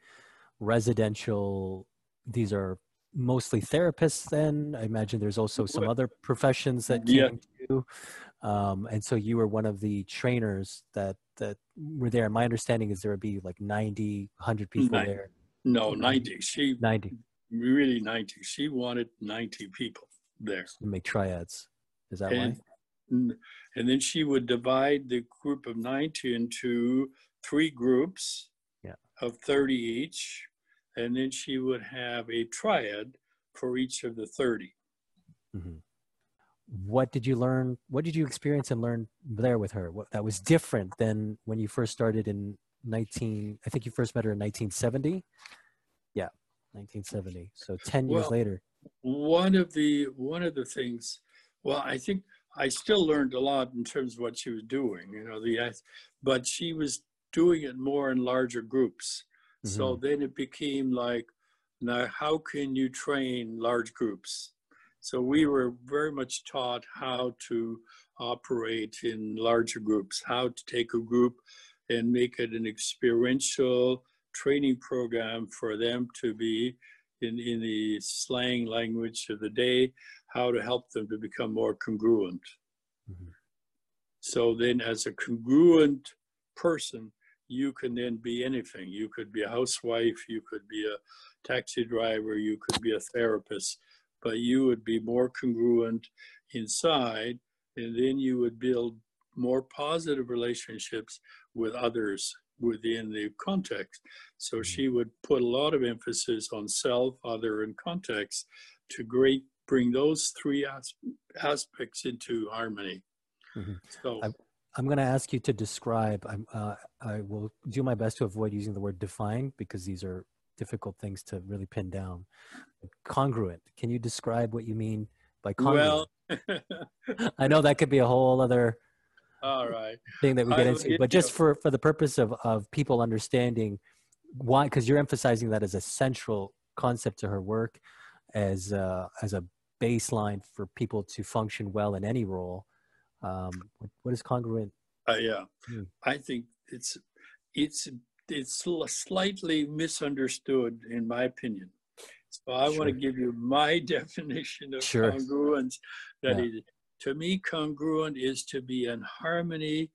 residential, these are mostly therapists then i imagine there's also some other professions that came yeah. Um, and so you were one of the trainers that that were there. My understanding is there would be like 90 100 people 90. there. No 90 she 90 really 90 she wanted 90 people there. To make triads. Is that and, why? And then she would divide the group of 90 into three groups yeah. of 30 each and then she would have a triad for each of the 30. Mm-hmm. What did you learn? What did you experience and learn there with her? What that was different than when you first started in 19, I think you first met her in 1970. Yeah, 1970. So 10 years well, later. One of the, one of the things, well, I think I still learned a lot in terms of what she was doing, you know, the, but she was doing it more in larger groups. Mm-hmm. So then it became like, now how can you train large groups? So we were very much taught how to operate in larger groups, how to take a group and make it an experiential training program for them to be in, in the slang language of the day, how to help them to become more congruent. Mm-hmm. So then as a congruent person, you can then be anything. You could be a housewife, you could be a taxi driver, you could be a therapist, but you would be more congruent inside, and then you would build more positive relationships with others within the context. So mm-hmm. she would put a lot of emphasis on self, other, and context to great bring those three as- aspects into harmony. Mm-hmm. So I, I'm going to ask you to describe. Uh, i will do my best to avoid using the word define because these are difficult things to really pin down. Congruent. Can you describe what you mean by congruent? Well, I know that could be a whole other all right thing that we get into, but just for for the purpose of of people understanding why, because you're emphasizing that as a central concept to her work, as uh, as a baseline for people to function well in any role um, what is congruent? Uh, yeah, hmm. I think it's it's it's slightly misunderstood in my opinion. So I sure. want to give you my definition of sure. congruence. That yeah. is, to me, congruent is to be in harmony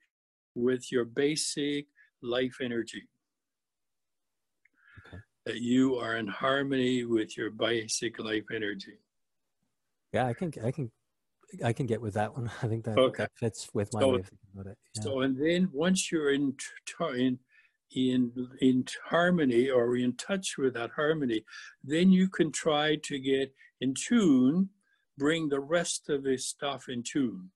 with your basic life energy. Okay. That you are in harmony with your basic life energy. Yeah, I can I can I can get with that one. I think that, okay. that fits with my so, way of thinking about it. Yeah. So, and then once you're in, in in in harmony or in touch with that harmony, then you can try to get in tune, bring the rest of the stuff in tune.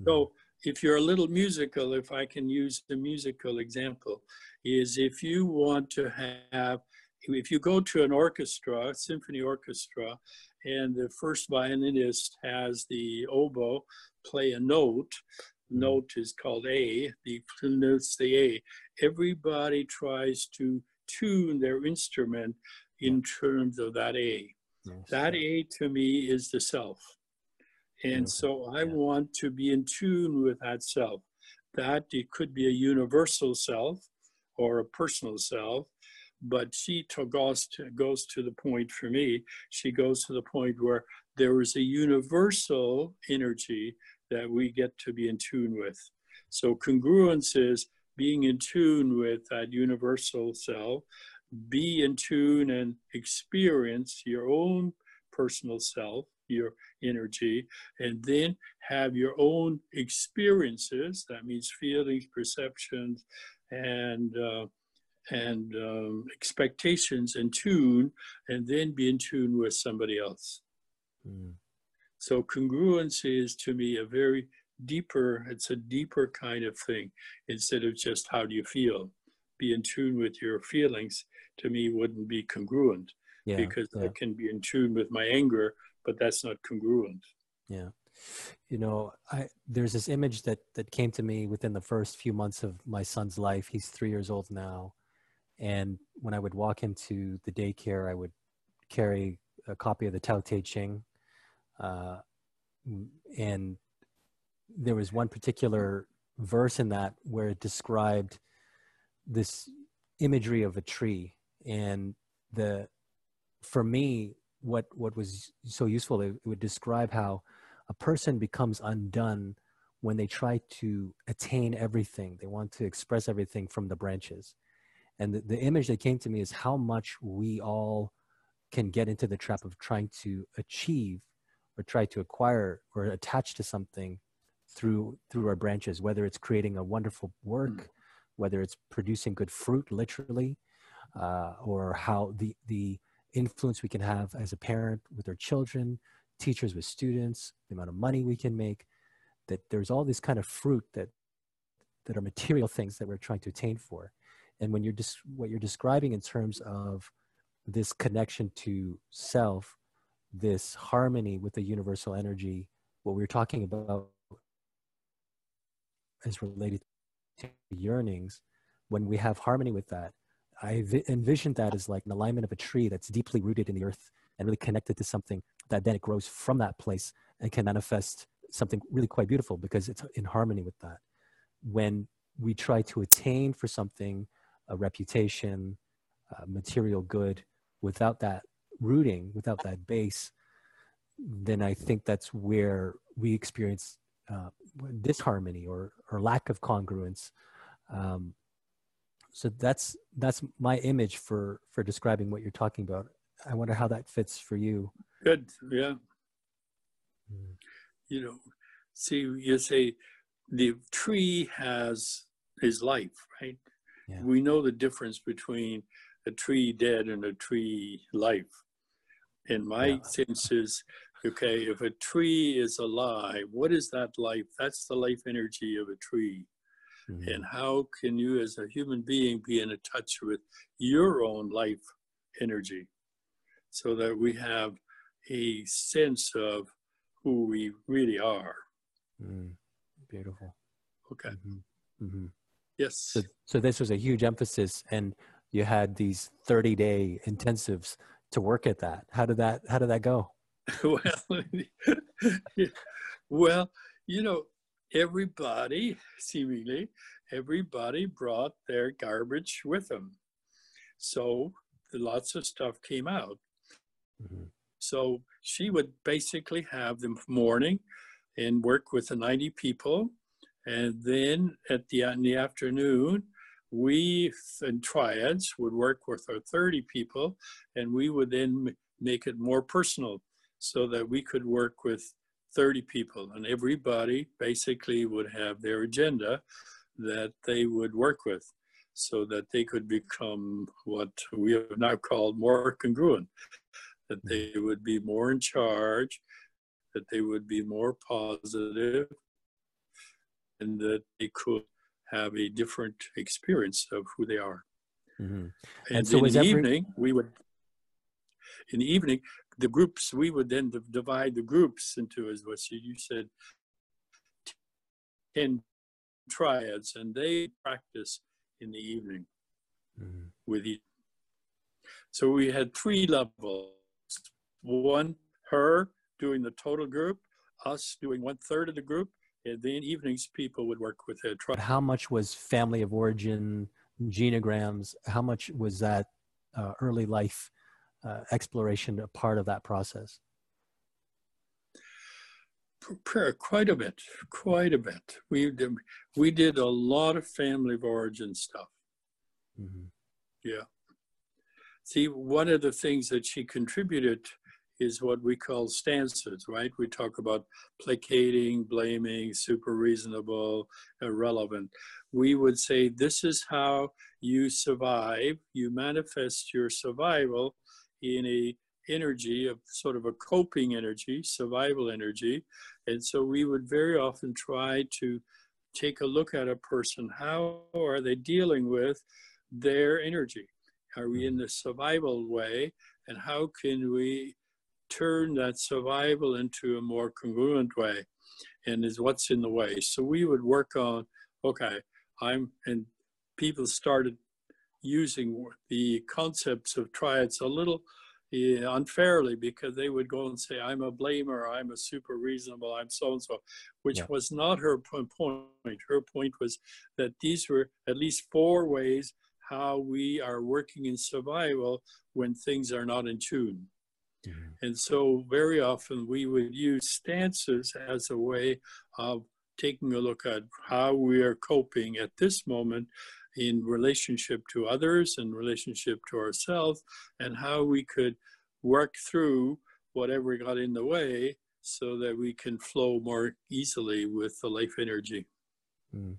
Mm-hmm. So if you're a little musical, if I can use the musical example, is if you want to have, if you go to an orchestra, a symphony orchestra, and the first violinist has the oboe play a note, note is called A, the note's the A. Everybody tries to tune their instrument in terms of that A. Yes. That A to me is the self. And mm-hmm. so I want to be in tune with that self. That it could be a universal self or a personal self, but she to, goes, to, goes to the point for me, she goes to the point where there is a universal energy that we get to be in tune with. So congruence is being in tune with that universal self, be in tune and experience your own personal self, your energy, and then have your own experiences. That means feelings, perceptions, and uh, and um, expectations in tune, and then be in tune with somebody else. Mm. So congruence is to me a very deeper, it's a deeper kind of thing instead of just how do you feel. Be in tune with your feelings to me wouldn't be congruent yeah, because yeah. I can be in tune with my anger, but that's not congruent. Yeah. You know, I there's this image that that came to me within the first few months of my son's life. He's 3 years old now. And when I would walk him to the daycare, I would carry a copy of the Tao Te Ching. Uh, and there was one particular verse in that where it described this imagery of a tree. And the for me what what was so useful it, it would describe how a person becomes undone when they try to attain everything. They want to express everything from the branches. And the, the image that came to me is how much we all can get into the trap of trying to achieve or try to acquire or attach to something through through our branches whether it's creating a wonderful work mm. whether it's producing good fruit literally uh, or how the the influence we can have as a parent with our children teachers with students the amount of money we can make that there's all this kind of fruit that that are material things that we're trying to attain for and when you're just what you're describing in terms of this connection to self this harmony with the universal energy what we are talking about is related to yearnings. When we have harmony with that i vi- envisioned that as like an alignment of a tree that's deeply rooted in the earth and really connected to something that then it grows from that place and can manifest something really quite beautiful because it's in harmony with that. When we try to attain for something a reputation a material good without that rooting without that base then i think that's where we experience uh, disharmony or or lack of congruence. Um, so that's that's my image for for describing what you're talking about. I wonder how that fits for you. Good, yeah. Mm. You know, see, you say the tree has his life, right? Yeah. We know the difference between a tree dead and a tree life. In my yeah. sense is Okay, if a tree is alive, what is that life? That's the life energy of a tree. Mm-hmm. And how can you, as a human being, be in touch with your own life energy so that we have a sense of who we really are? Mm, beautiful. Okay. Mm-hmm. Mm-hmm. Yes. So, so this was a huge emphasis, and you had these 30 day intensives to work at that. How did that, how did that go? well, well, you know, everybody, seemingly, everybody brought their garbage with them. So lots of stuff came out. Mm-hmm. So she would basically have the morning and work with the 90 people. And then at the, in the afternoon, we in triads would work with our 30 people and we would then make it more personal so that we could work with 30 people. And everybody basically would have their agenda that they would work with so that they could become what we have now called more congruent, that they mm-hmm. would be more in charge, that they would be more positive, and that they could have a different experience of who they are. Mhm. And, And so in the every- evening, we would, in the evening, the groups, we would then div- divide the groups into, as what you said, 10 triads, and they practice in the evening Mhm. with each. So we had three levels. One, her doing the total group, us doing one third of the group, then evenings people would work with But tribe. how much was family of origin, genograms? How much was that uh, early life uh, exploration a part of that process? Quite a bit, quite a bit. We did, we did a lot of family of origin stuff. Mhm. Yeah. See, one of the things that she contributed is what we call stances, right? We talk about placating, blaming, super reasonable, irrelevant. We would say, this is how you survive. You manifest your survival in a energy of sort of a coping energy, survival energy. And so we would very often try to take a look at a person. How are they dealing with their energy? Are we in mm-hmm. the survival way? And how can we turn that survival into a more congruent way? And is what's in the way? So we would work on, okay, I'm, and people started using the concepts of triads a little unfairly because they would go and say, I'm a blamer, I'm a super reasonable, I'm so and so, which Yeah. was not her point. Her point was that these were at least four ways how we are working in survival when things are not in tune. Mhm. And so, very often, we would use stances as a way of taking a look at how we are coping at this moment in relationship to others and relationship to ourselves, and how we could work through whatever got in the way so that we can flow more easily with the life energy. Mm.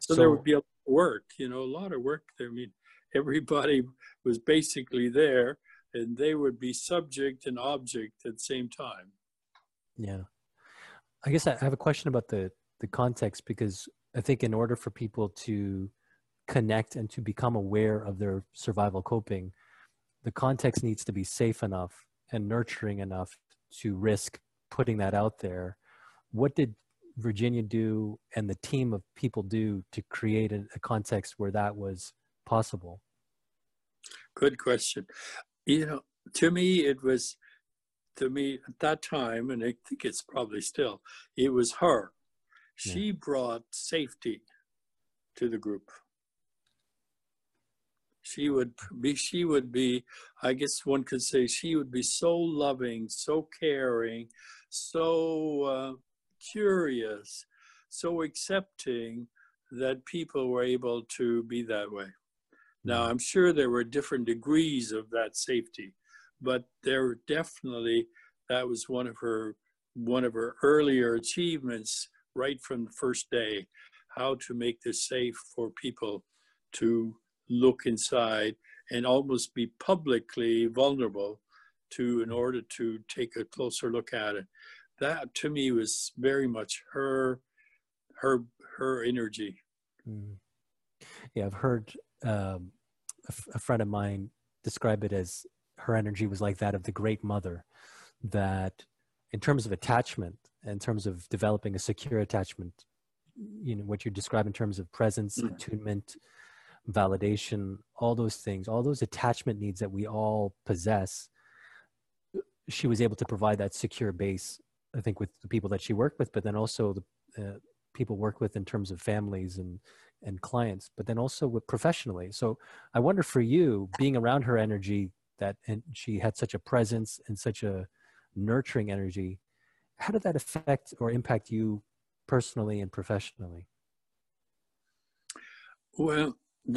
So, there would be a lot of work, you know, a lot of work. I mean, everybody was basically there and they would be subject and object at the same time. Yeah. I guess I have a question about the the context because I think in order for people to connect and to become aware of their survival coping, the context needs to be safe enough and nurturing enough to risk putting that out there. What did Virginia do and the team of people do to create a, a context where that was possible? Good question. You know, to me, it was, to me at that time, and I think it's probably still, it was her. She brought safety to the group. She would be, she would be, I guess one could say, she would be so loving, so caring, so uh, curious, so accepting that people were able to be that way. Now, I'm sure there were different degrees of that safety, but there definitely that was one of her one of her earlier achievements right from the first day, how to make this safe for people to look inside and almost be publicly vulnerable to in order to take a closer look at it. That to me was very much her her her energy. Mm. Yeah, I've heard um, a, f- a friend of mine describe it as her energy was like that of the Great Mother, that in terms of attachment, in terms of developing a secure attachment, you know, what you describe in terms of presence, Mhm. attunement, validation, all those things, all those attachment needs that we all possess, she was able to provide that secure base, I think, with the people that she worked with, but then also the uh, people work with in terms of families and and clients, but then also with professionally. So I wonder for you, being around her energy, that and she had such a presence and such a nurturing energy. How did that affect or impact you personally and professionally? Well,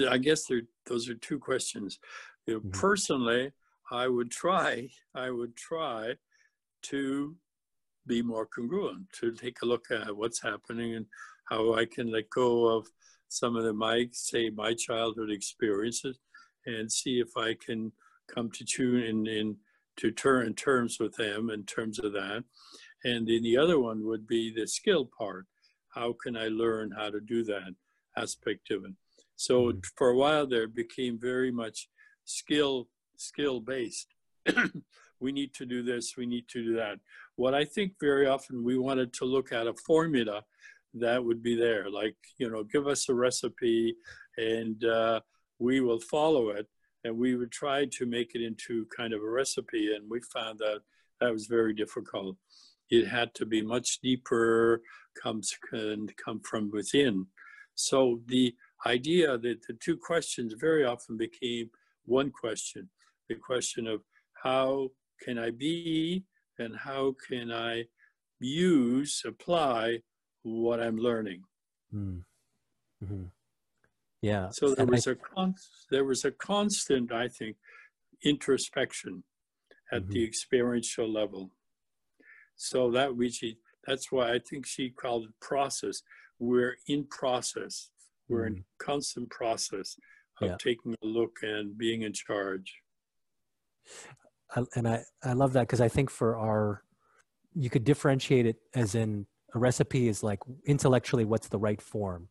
I guess there, those are two questions. You know, Mhm. Personally, I would try, I would try to be more congruent, to take a look at what's happening and how I can let go of some of the my say my childhood experiences and see if I can come to tune in, in to turn in terms with them in terms of that. And then the other one would be the skill part. how can I learn how to do that aspect of it? So Mhm. for a while there, it became very much skill skill based. we need to do this, we need to do that. What I think very often we wanted to look at a formula that would be there, like you know, give us a recipe, and uh, we will follow it, and we would try to make it into kind of a recipe, and we found that that was very difficult. It had to be much deeper, comes and come from within. So the idea that the two questions very often became one question the question of how can I be and how can I use, apply what I'm learning. Mm. Mhm. Yeah. So there and was a con- there was a constant, I think, introspection at the experiential level. So that we she that's why I think she called it process. We're in process. We're in constant process of Yeah. taking a look and being in charge. I, and I, I love that because I think for our, you could differentiate it as in a recipe is like intellectually what's the right form,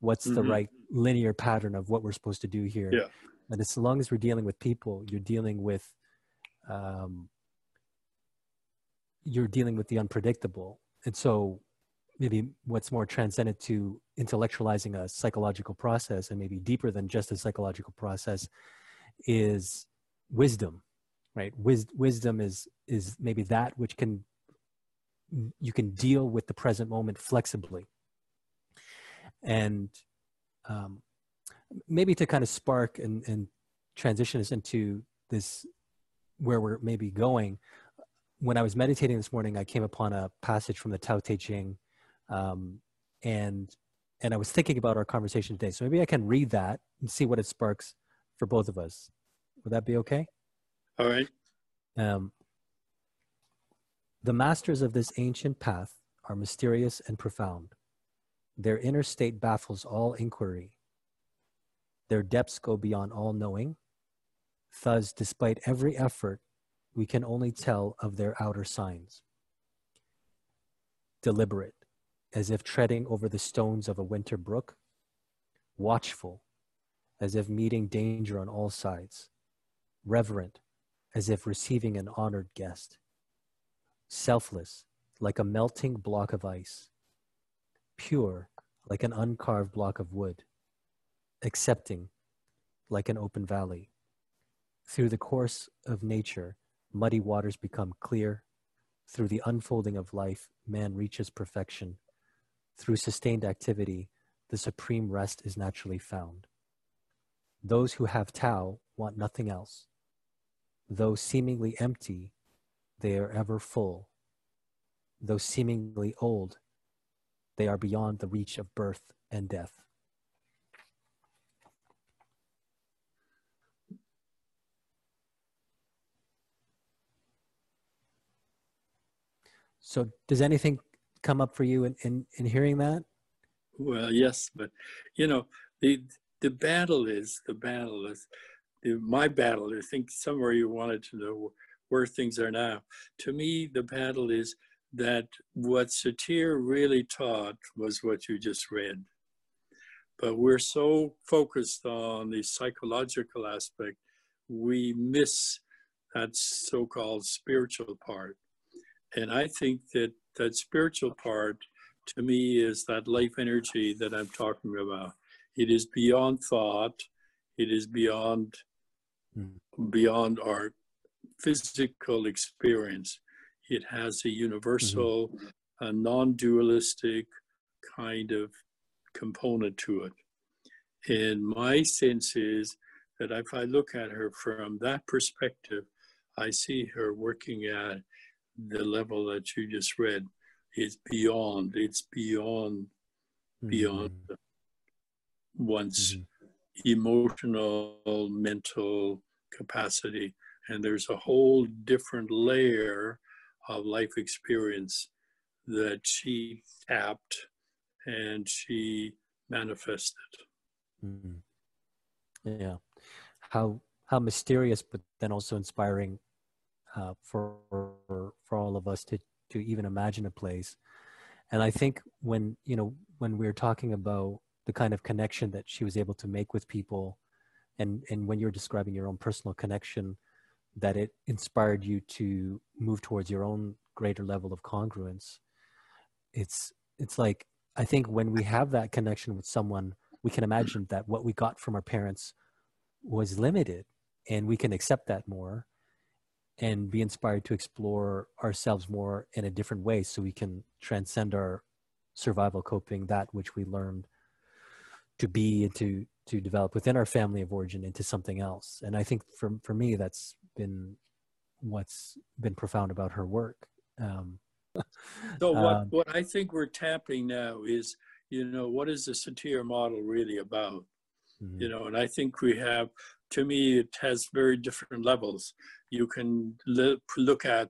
what's the Mhm. right linear pattern of what we're supposed to do here. Yeah. And as long as we're dealing with people, you're dealing with, um, you're dealing with the unpredictable. And so maybe what's more transcendent to intellectualizing a psychological process and maybe deeper than just a psychological process is wisdom right Wis- wisdom is is maybe that which can you can deal with the present moment flexibly. And um, maybe to kind of spark and, and transition us into this where we're maybe going when i was meditating this morning i came upon a passage from the tao te ching um, and and i was thinking about our conversation today. So maybe i can read that and see what it sparks for both of us. Would that be okay? All right. um, the masters of this ancient path are mysterious and profound. Their inner state baffles all inquiry. Their depths go beyond all knowing. Thus, despite every effort, we can only tell of their outer signs. Deliberate, as if treading over the stones of a winter brook. Watchful, as if meeting danger on all sides. Reverent, as if receiving an honored guest. Selfless, like a melting block of ice. Pure, like an uncarved block of wood. Accepting, like an open valley. Through the course of nature, muddy waters become clear. Through the unfolding of life, man reaches perfection. Through sustained activity, the supreme rest is naturally found. Those who have Tao want nothing else. Though seemingly empty, they are ever full. Though seemingly old, they are beyond the reach of birth and death. So, does anything come up for you in, in, in hearing that? Well, yes, but you know, the the battle is the battle is the, my battle. I think somewhere you wanted to know where things are now. To me, the battle is that what Satir really taught was what you just read. But we're so focused on the psychological aspect, we miss that so-called spiritual part. And I think that that spiritual part to me is that life energy that I'm talking about. It is beyond thought. It is beyond Mm. beyond our physical experience. It has a universal, a non-dualistic kind of component to it. And my sense is that if I look at her from that perspective, I see her working at the level that you just read. It's beyond, it's beyond, beyond one's Mhm. emotional, mental capacity. And there's a whole different layer of life experience that she tapped and she manifested. Mhm. Yeah, how how mysterious, but then also inspiring uh, for for all of us to to even imagine a place. and I think when you know when we are talking about the kind of connection that she was able to make with people, and and when you're describing your own personal connection, that it inspired you to move towards your own greater level of congruence. It's it's like I think when we have that connection with someone, we can imagine that what we got from our parents was limited, and we can accept that more and be inspired to explore ourselves more in a different way so we can transcend our survival coping that which we learned to be and to to develop within our family of origin into something else and i think for for me that's been what's been profound about her work um, so what um, what i think we're tapping now is you know what is the satir model really about mm-hmm. you know and i think we have to me it has very different levels you can look at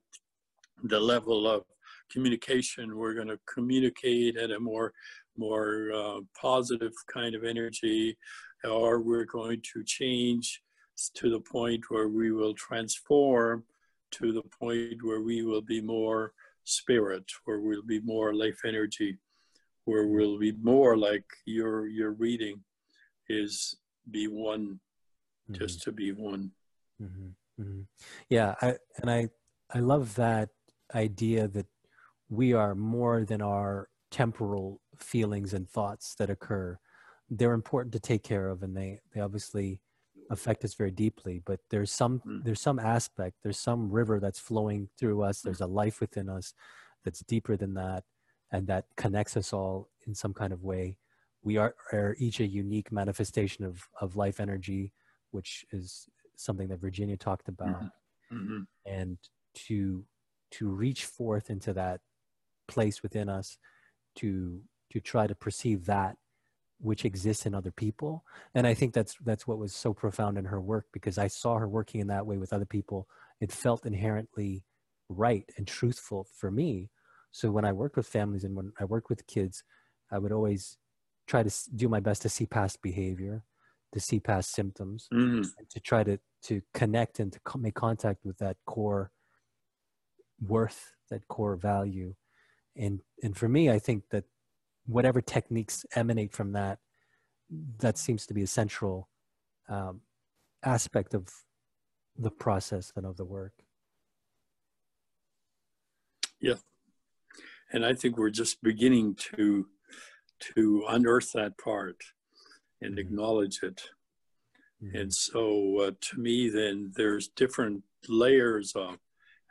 the level of communication. We're going to communicate at a more more uh, positive kind of energy, or we're going to change to the point where we will transform to the point where we will be more spirit, where we'll be more life energy, where we'll be more like your your reading is be one, mm-hmm. just to be one. Mm-hmm. Mm-hmm. Yeah, I, and I I love that idea that we are more than our temporal feelings and thoughts that occur. They're important to take care of, and they they obviously affect us very deeply. But there's some mm. there's some aspect, there's some river that's flowing through us. There's a life within us that's deeper than that, and that connects us all in some kind of way. We are, are each a unique manifestation of of life energy, which is something that Virginia talked about, mm-hmm. Mm-hmm. and to to reach forth into that place within us to to try to perceive that which exists in other people and i think that's that's what was so profound in her work because i saw her working in that way with other people. It felt inherently right and truthful for me. So when i worked with families and when i worked with kids i would always try to do my best to see past behavior to see past symptoms mm. to try to to connect and to make contact with that core worth that core value. And and for me i think that whatever techniques emanate from that that seems to be a central um, aspect of the process and of the work yeah and i think we're just beginning to to unearth that part and mm-hmm. acknowledge it. Mm-hmm. And so, uh, to me, then there's different layers of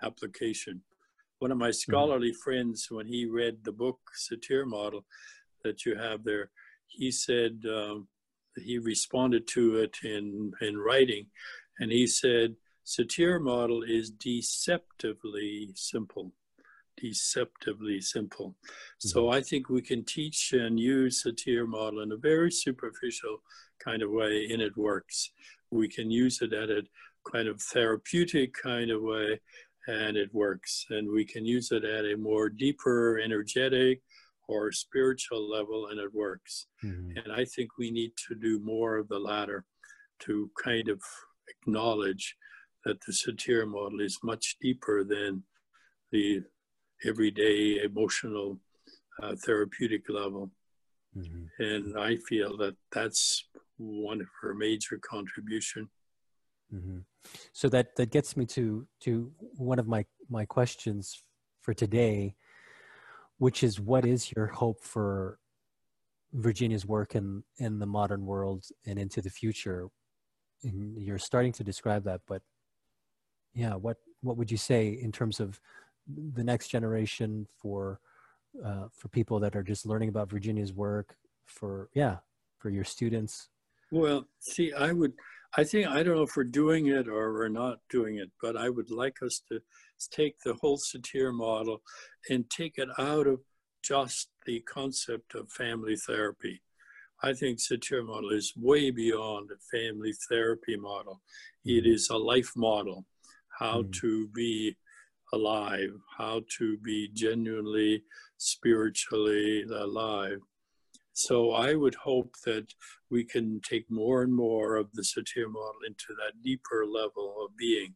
application. One of my mm-hmm. scholarly mm-hmm. friends, when he read the book Satir Model that you have there, he said um, he responded to it in in writing, and he said Satir Model is deceptively simple deceptively simple. Mm-hmm. So I think we can teach and use Satir model in a very superficial kind of way, and it works. We can use it at a kind of therapeutic kind of way, and it works. And we can use it at a more deeper, energetic, or spiritual level, and it works. Mm-hmm. And I think we need to do more of the latter to kind of acknowledge that the satir model is much deeper than the everyday emotional uh, therapeutic level. Mm-hmm. And I feel that that's one of her major contribution. Mm-hmm. So that that gets me to to one of my my questions for today, which is what is your hope for Virginia's work in in the modern world and into the future? And you're starting to describe that, but yeah, what what would you say in terms of the next generation for uh, for people that are just learning about Virginia's work for yeah for your students well see I would I think I don't know if we're doing it or we're not doing it but I would like us to take the whole satir model and take it out of just the concept of family therapy I think satir model is way beyond a family therapy model. It mm-hmm. is a life model, how mm. to be alive, how to be genuinely spiritually alive. So I would hope that we can take more and more of the Satir model into that deeper level of being.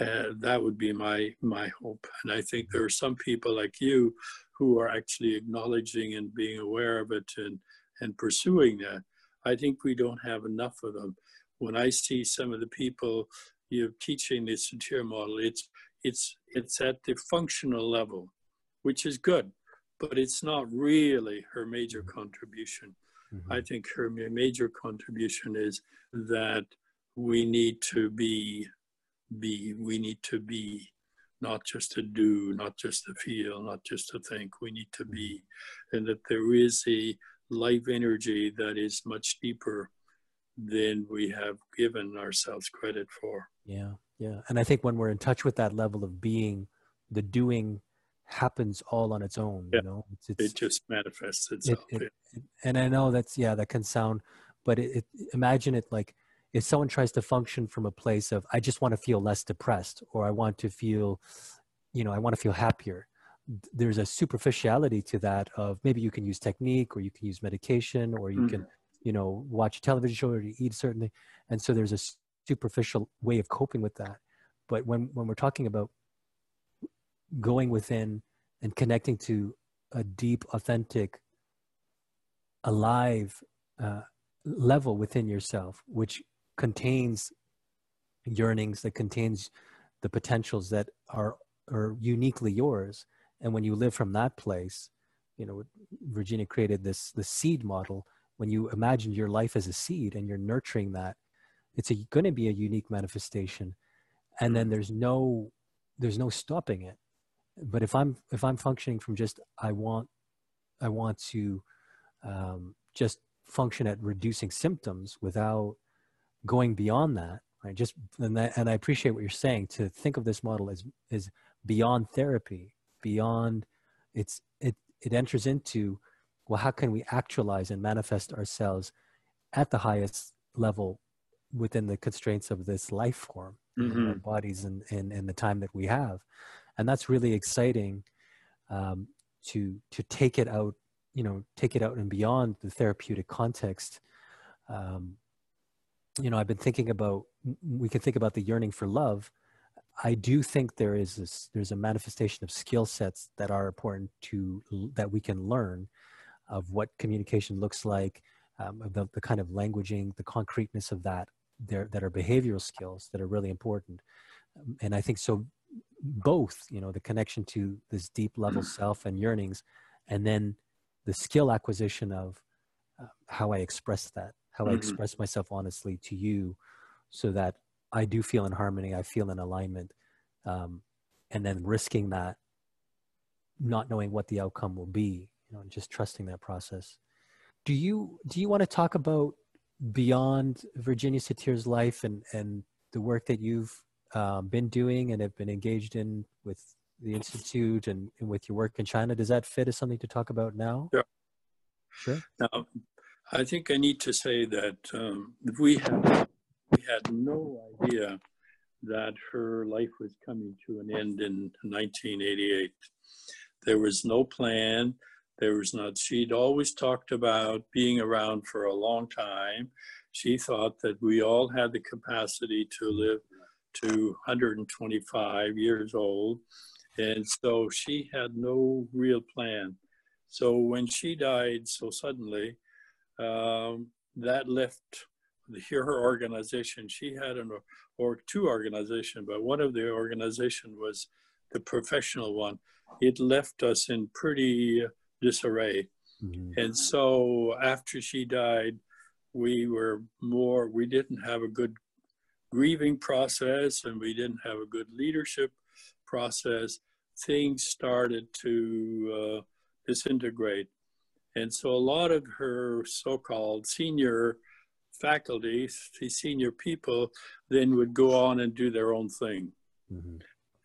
uh, that would be my my hope. And I think there are some people like you who are actually acknowledging and being aware of it and and pursuing that. I think we don't have enough of them. When I see some of the people you're teaching the Satir model, it's it's it's at the functional level, which is good, but it's not really her major contribution. Mm-hmm. I think her major contribution is that we need to be be we need to be not just to do not just to feel not just to think. We need to be and that there is a life energy that is much deeper than we have given ourselves credit for. Yeah yeah. And i think when we're in touch with that level of being the doing happens all on its own yeah. you know it's, it's, it just manifests itself it, it, yeah. and i know that's yeah that can sound but it, imagine it like if someone tries to function from a place of i just want to feel less depressed or i want to feel you know i want to feel happier there's a superficiality to that of maybe you can use technique or you can use medication or you mm. can you know watch a television show or eat certainly and so there's a superficial way of coping with that but when when we're talking about going within and connecting to a deep authentic alive uh, level within yourself which contains yearnings that contains the potentials that are are uniquely yours. And when you live from that place you know virginia created this the seed model. When you imagine your life as a seed and you're nurturing that it's going to be a unique manifestation. And then there's no there's no stopping it but if i'm if i'm functioning from just i want i want to um, just function at reducing symptoms without going beyond that right? Just and, that, and i appreciate what you're saying. To think of this model as is beyond therapy beyond it's it it enters into well how can we actualize and manifest ourselves at the highest level within the constraints of this life form mm-hmm. our bodies and, and and the time that we have and that's really exciting um, to to take it out you know take it out and beyond the therapeutic context. Um, you know i've been thinking about we can think about the yearning for love. I do think there is this there's a manifestation of skill sets that are important to that we can learn of what communication looks like um, the, the kind of languaging the concreteness of that there that are behavioral skills that are really important. Um, and i think so both you know the connection to this deep level self and yearnings and then the skill acquisition of uh, how I express that, how mm-hmm. I express myself honestly to you, so that I do feel in harmony, I feel in alignment, um, and then risking that, not knowing what the outcome will be, you know, and just trusting that process. Do you do you want to talk about beyond Virginia Satir's life and and the work that you've um, been doing and have been engaged in with the institute and, and, with your work in China. Does that fit as something to talk about now? Yeah. Sure. Now, I think I need to say that um, we had we had no idea that her life was coming to an end in 1988. There was no plan. There was not. She'd always talked about being around for a long time. She thought that we all had the capacity to live to 125 years old and so she had no real plan. So when she died so suddenly, um, that left her organization. She had an or two organization, but one of the organization was the professional one. It left us in pretty disarray. Mm-hmm. And so after she died, we were more, we didn't have a good grieving process and we didn't have a good leadership process things started to uh, disintegrate. And so a lot of her so-called senior faculty, senior people, then would go on and do their own thing. Mm-hmm.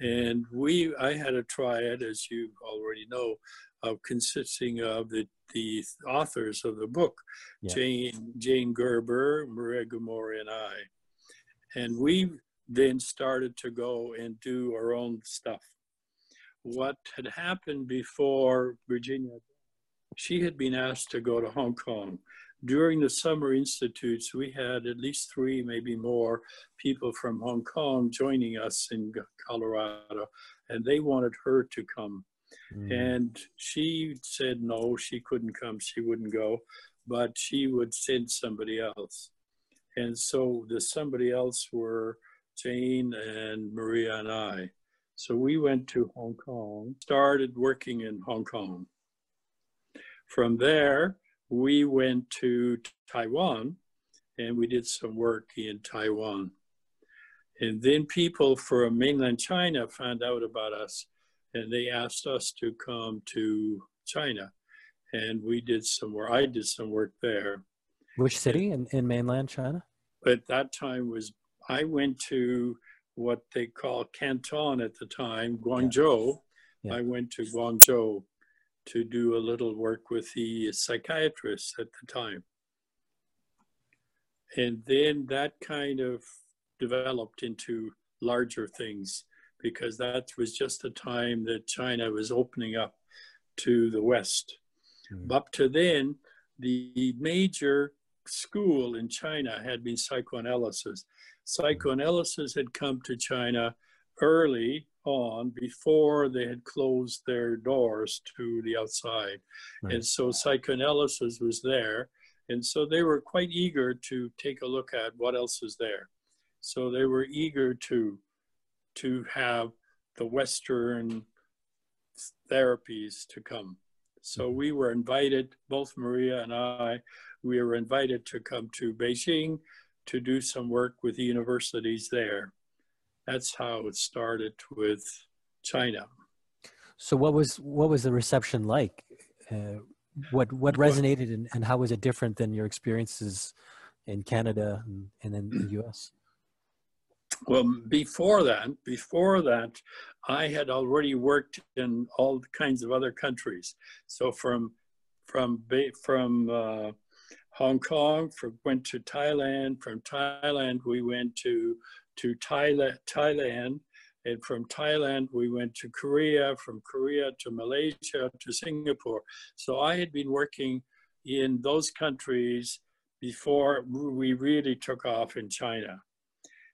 And we, I had a triad, as you already know, of consisting of the, the authors of the book, yeah. Jane, Jane Gerber, Maria Gomori, and I. And we then started to go and do our own stuff what had happened before Virginia, she had been asked to go to Hong Kong. during the summer institutes, we had at least three, maybe more people from Hong Kong joining us in Colorado, and they wanted her to come. Mm. And she said no, she couldn't come, she wouldn't go, but she would send somebody else. And so the somebody else were Jane and Maria and I. So we went to Hong Kong, started working in Hong Kong. From there, we went to Taiwan and we did some work in Taiwan. And then people from mainland China found out about us and they asked us to come to China. And we did some work, I did some work there. Which city in, in mainland China? At that time was, I went to what they call Canton at the time, Guangzhou. Yeah. Yeah. I went to Guangzhou to do a little work with the psychiatrists at the time. And then that kind of developed into larger things because that was just the time that China was opening up to the West. Mm. Up to then, the major school in China had been psychoanalysis. Psychoanalysis had come to China early on before they had closed their doors to the outside. Right. And so psychoanalysis was there. And so they were quite eager to take a look at what else is there. So they were eager to, to have the Western therapies to come. So mm-hmm. we were invited, both Maria and I, we were invited to come to Beijing to do some work with the universities there that's how it started with China. So what was what was the reception like? Uh, what what resonated and, and how was it different than your experiences in Canada and, and in the U.S.? Well, before that, before that, I had already worked in all kinds of other countries. So from from from uh, Hong Kong, from, went to Thailand. From Thailand, we went to to Thailand, Thailand, and from Thailand we went to Korea, from Korea to Malaysia to Singapore. So I had been working in those countries before we really took off in China.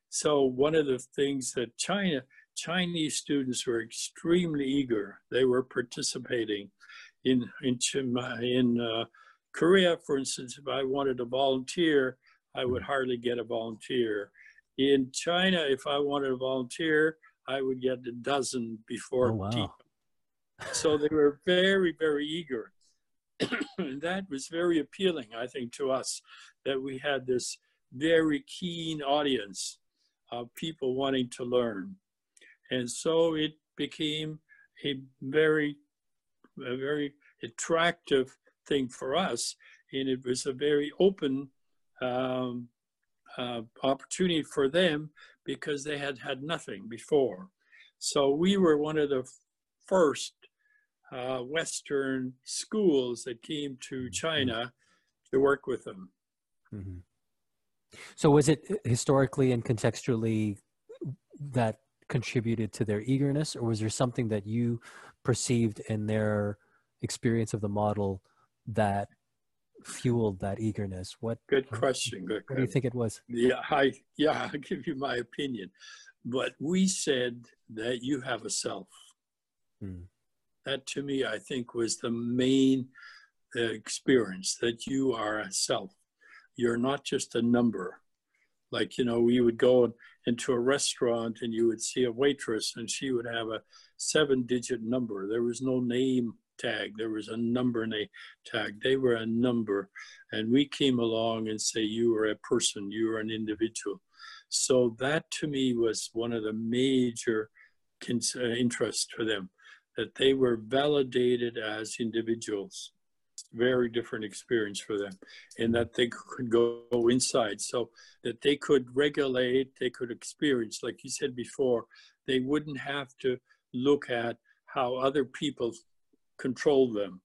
So one of the things that China, Chinese students were extremely eager. They were participating in in in uh, Korea, for instance. If I wanted to volunteer, I would mm-hmm. hardly get a volunteer. In China, if I wanted to volunteer, I would get a dozen before. Oh, wow. So they were very, very eager. and that was very appealing, I think, to us that we had this very keen audience of people wanting to learn. And so it became a very, a very attractive thing for us. And it was a very open um, uh, opportunity for them because they had had nothing before. So we were one of the first uh, Western schools that came to mm-hmm. China to work with them. Mm-hmm. So was it historically and contextually that contributed to their eagerness, or was there something that you perceived in their experience of the model that fueled that eagerness? What good question. Good. What do you think it was? Yeah, I yeah, I'll give you my opinion. But we said that you have a self. Hmm. That to me, I think, was the main uh, experience that you are a self. You're not just a number. Like, you know, we would go into a restaurant and you would see a waitress and she would have a seven digit number. There was no name tag. There was a number and a tag. They were a number. And we came along and say, you are a person, you are an individual. So that to me was one of the major uh, interests for them, that they were validated as individuals. Very different experience for them, and that they could go inside, so that they could regulate, they could experience, like you said before, they wouldn't have to look at how other people control them,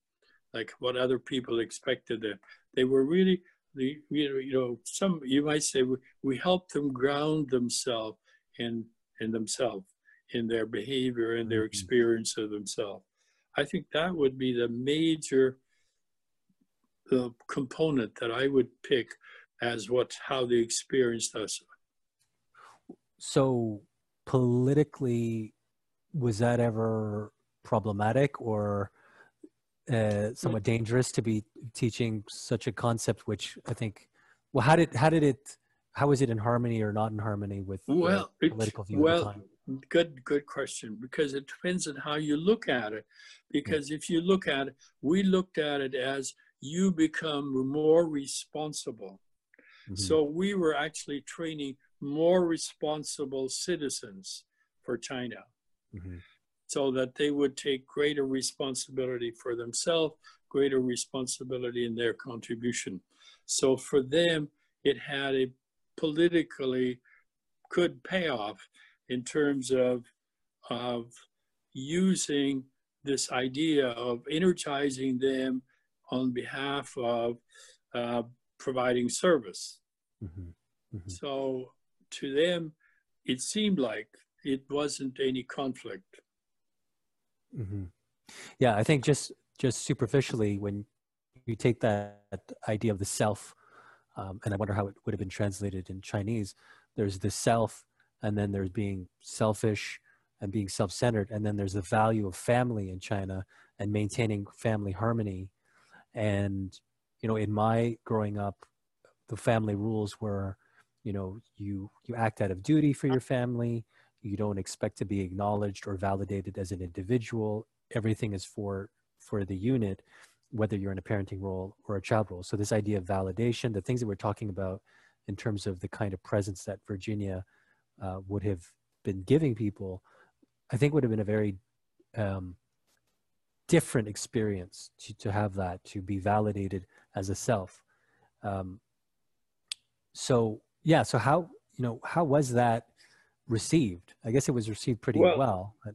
like what other people expected them. They were really the you know some you might say we, we helped them ground themselves in in themselves in their behavior and their mm-hmm. experience of themselves. I think that would be the major the component that I would pick as what how they experienced us. So politically, was that ever problematic or uh, somewhat dangerous to be teaching such a concept? Which I think, well, how did how did it? How was it in harmony or not in harmony with well, the political view well, at the time? Good, good question. Because it depends on how you look at it. Because if you look at it, we looked at it as you become more responsible. Mm-hmm. So we were actually training more responsible citizens for China. Mm-hmm. So that they would take greater responsibility for themselves, greater responsibility in their contribution. So for them, it had a politically good payoff in terms of, of using this idea of energizing them on behalf of uh, providing service. Mm-hmm. Mm-hmm. So to them, it seemed like it wasn't any conflict. Mm-hmm. Yeah, I think just just superficially, when you take that idea of the self, um, and I wonder how it would have been translated in Chinese. There's the self, and then there's being selfish and being self-centered, and then there's the value of family in China and maintaining family harmony. And you know, in my growing up, the family rules were, you know, you you act out of duty for your family you don't expect to be acknowledged or validated as an individual. Everything is for for the unit whether you're in a parenting role or a child role. So this idea of validation the things that we're talking about in terms of the kind of presence that virginia uh, would have been giving people i think would have been a very um, different experience to, to have that to be validated as a self. Um, so yeah so how you know how was that received. I guess it was received pretty well. well but.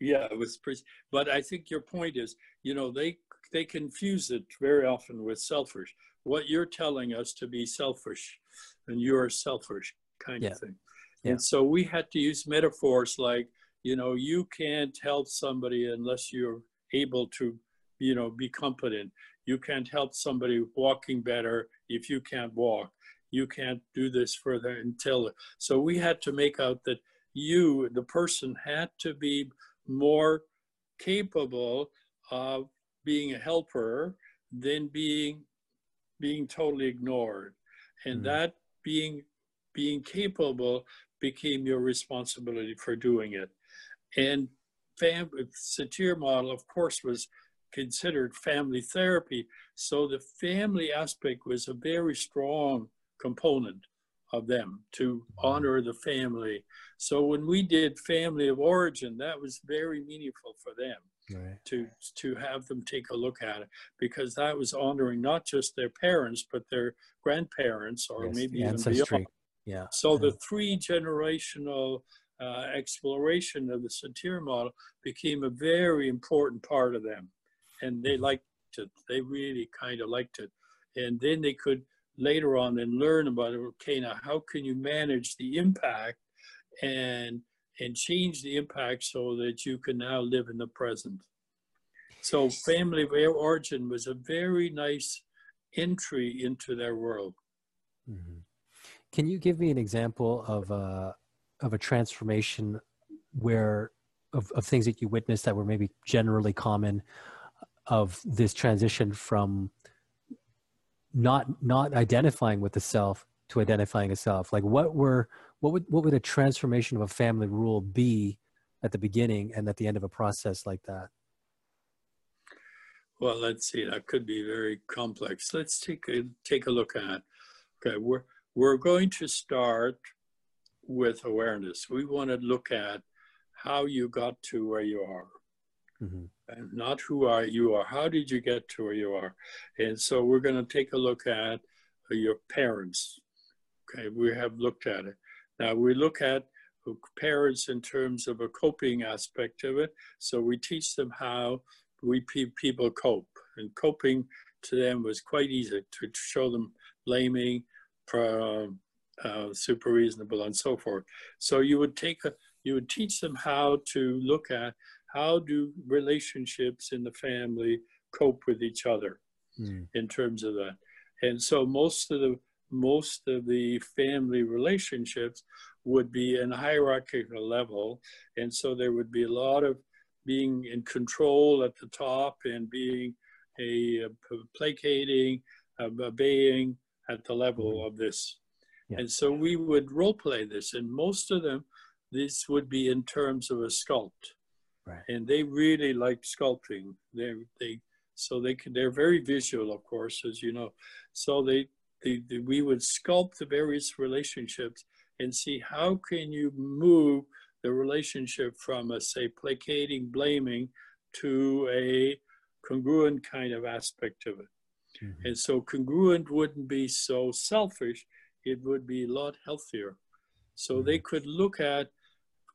Yeah, it was pretty. But I think your point is, you know, they they confuse it very often with selfish. What you're telling us to be selfish, and you're selfish kind yeah. of thing. Yeah. And so we had to use metaphors like, you know, you can't help somebody unless you're able to, you know, be competent. You can't help somebody walking better if you can't walk you can't do this further until so we had to make out that you the person had to be more capable of being a helper than being being totally ignored. And mm. that being being capable became your responsibility for doing it. And fam- satir model of course was considered family therapy. So the family aspect was a very strong component of them to honor the family. So when we did family of origin, that was very meaningful for them. Right. to to have them take a look at it because that was honoring not just their parents but their grandparents or yes, maybe even beyond. Yeah. So yeah. the three generational uh, exploration of the satir model became a very important part of them, and they mm-hmm. liked it. They really kind of liked it, and then they could later on and learn about it. Okay, now how can you manage the impact and and change the impact so that you can now live in the present. So family of origin was a very nice entry into their world. Mm-hmm. Can you give me an example of a of a transformation where of, of things that you witnessed that were maybe generally common of this transition from not not identifying with the self to identifying a self like what were what would what would a transformation of a family rule be at the beginning and at the end of a process like that? Well let's see. That could be very complex. Let's take a take a look at okay we're we're going to start with awareness. We want to look at how you got to where you are mm-hmm and not who are you are. How did you get to where you are? And so we're going to take a look at your parents. Okay, we have looked at it. Now we look at parents in terms of a coping aspect of it. So we teach them how we people cope, and coping to them was quite easy to show them blaming, uh, super reasonable, and so forth. So you would take a, you would teach them how to look at how do relationships in the family cope with each other? mm. in terms of that. And so most of the most of the family relationships would be in hierarchical level, and so there would be a lot of being in control at the top and being a, a placating, obeying at the level mm-hmm. of this. Yeah. And so we would role play this, and most of them, this would be in terms of a sculpt. Right. And they really like sculpting. They they so they can they're very visual, of course, as you know. So they, they, they we would sculpt the various relationships and see how can you move the relationship from a say placating, blaming to a congruent kind of aspect of it. Mm-hmm. And so congruent wouldn't be so selfish, it would be a lot healthier. So mm-hmm. they could look at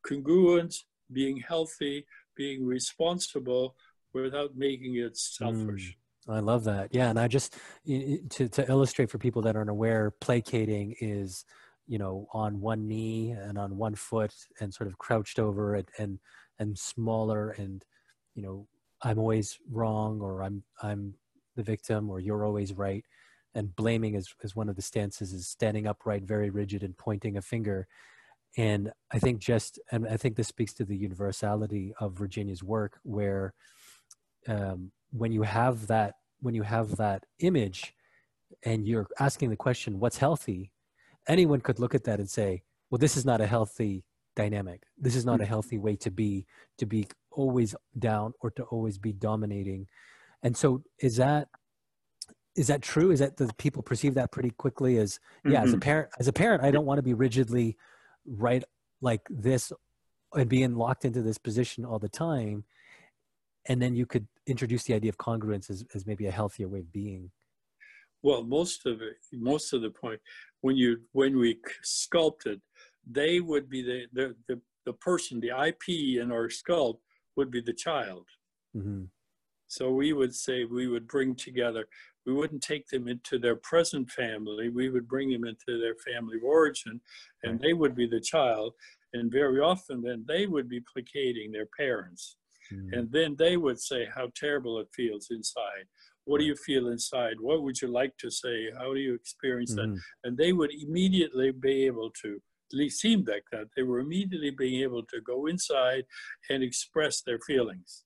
congruence, being healthy, being responsible without making it selfish. Mm, I love that. Yeah. And I just, to, to illustrate for people that aren't aware, placating is, you know, on one knee and on one foot and sort of crouched over it and, and smaller and, you know, I'm always wrong or I'm, I'm the victim or you're always right. And blaming is, is one of the stances is standing upright, very rigid and pointing a finger and i think just and i think this speaks to the universality of virginia's work where um, when you have that when you have that image and you're asking the question what's healthy anyone could look at that and say well this is not a healthy dynamic this is not a mm. healthy way to be to be always down or to always be dominating and so is that is that true is that the people perceive that pretty quickly as yeah mm-hmm. as a mm-hmm. parent as a parent i don't want to be rigidly right like this and being locked into this position all the time and then you could introduce the idea of congruence as, as maybe a healthier way of being well most of it most of the point when you when we sculpted they would be the the the, the person the ip in our sculpt would be the child mm-hmm. so we would say we would bring together we wouldn't take them into their present family. We would bring them into their family of origin, and they would be the child. And very often, then they would be placating their parents. Mm-hmm. And then they would say how terrible it feels inside. What do you feel inside? What would you like to say? How do you experience mm-hmm. that? And they would immediately be able to, at least seemed like that, they were immediately being able to go inside and express their feelings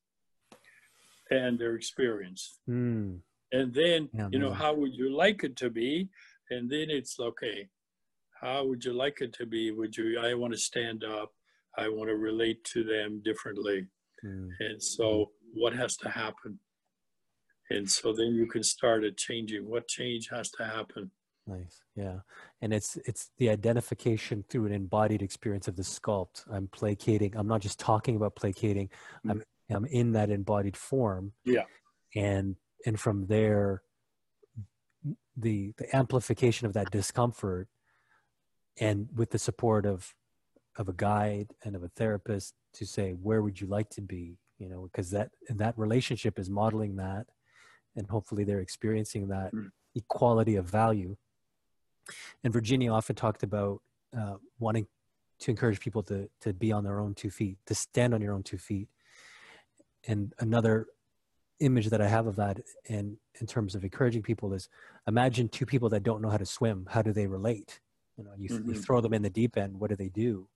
and their experience. Mm and then yeah, you know how would you like it to be? And then it's okay how would you like it to be? Would you i want to stand up. I want to relate to them differently. Mm. and so what has to happen? And so then you can start at changing. What change has to happen? Nice. Yeah. And it's it's the identification through an embodied experience of the sculpt. I'm placating. I'm not just talking about placating. I'm i'm in that embodied form. Yeah. And and from there the the amplification of that discomfort and with the support of of a guide and of a therapist to say where would you like to be? You know because that that relationship is modeling that and hopefully they're experiencing that mm. equality of value. And virginia often talked about uh, wanting to encourage people to to be on their own two feet to stand on your own two feet. And another image that I have of that in in terms of encouraging people is imagine two people that don't know how to swim. How do they relate? You know, you, mm-hmm. you throw them in the deep end. What do they do?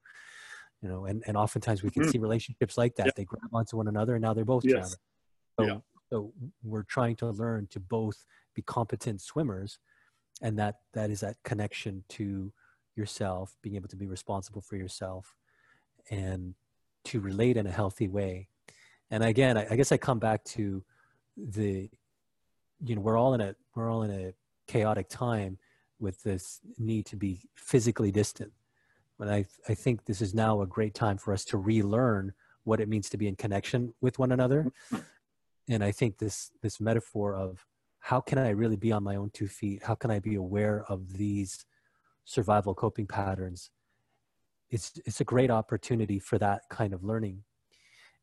You know, and, and oftentimes we can mm-hmm. see relationships like that. Yeah. They grab onto one another and now they're both yes. So, yeah. so we're trying to learn to both be competent swimmers and that that is that connection to yourself, being able to be responsible for yourself and to relate in a healthy way. And again, I, I guess I come back to the you know we're all in a we're all in a chaotic time with this need to be physically distant. But I, I think this is now a great time for us to relearn what it means to be in connection with one another. And i think this this metaphor of how can i really be on my own two feet? How can i be aware of these survival coping patterns? It's it's a great opportunity for that kind of learning.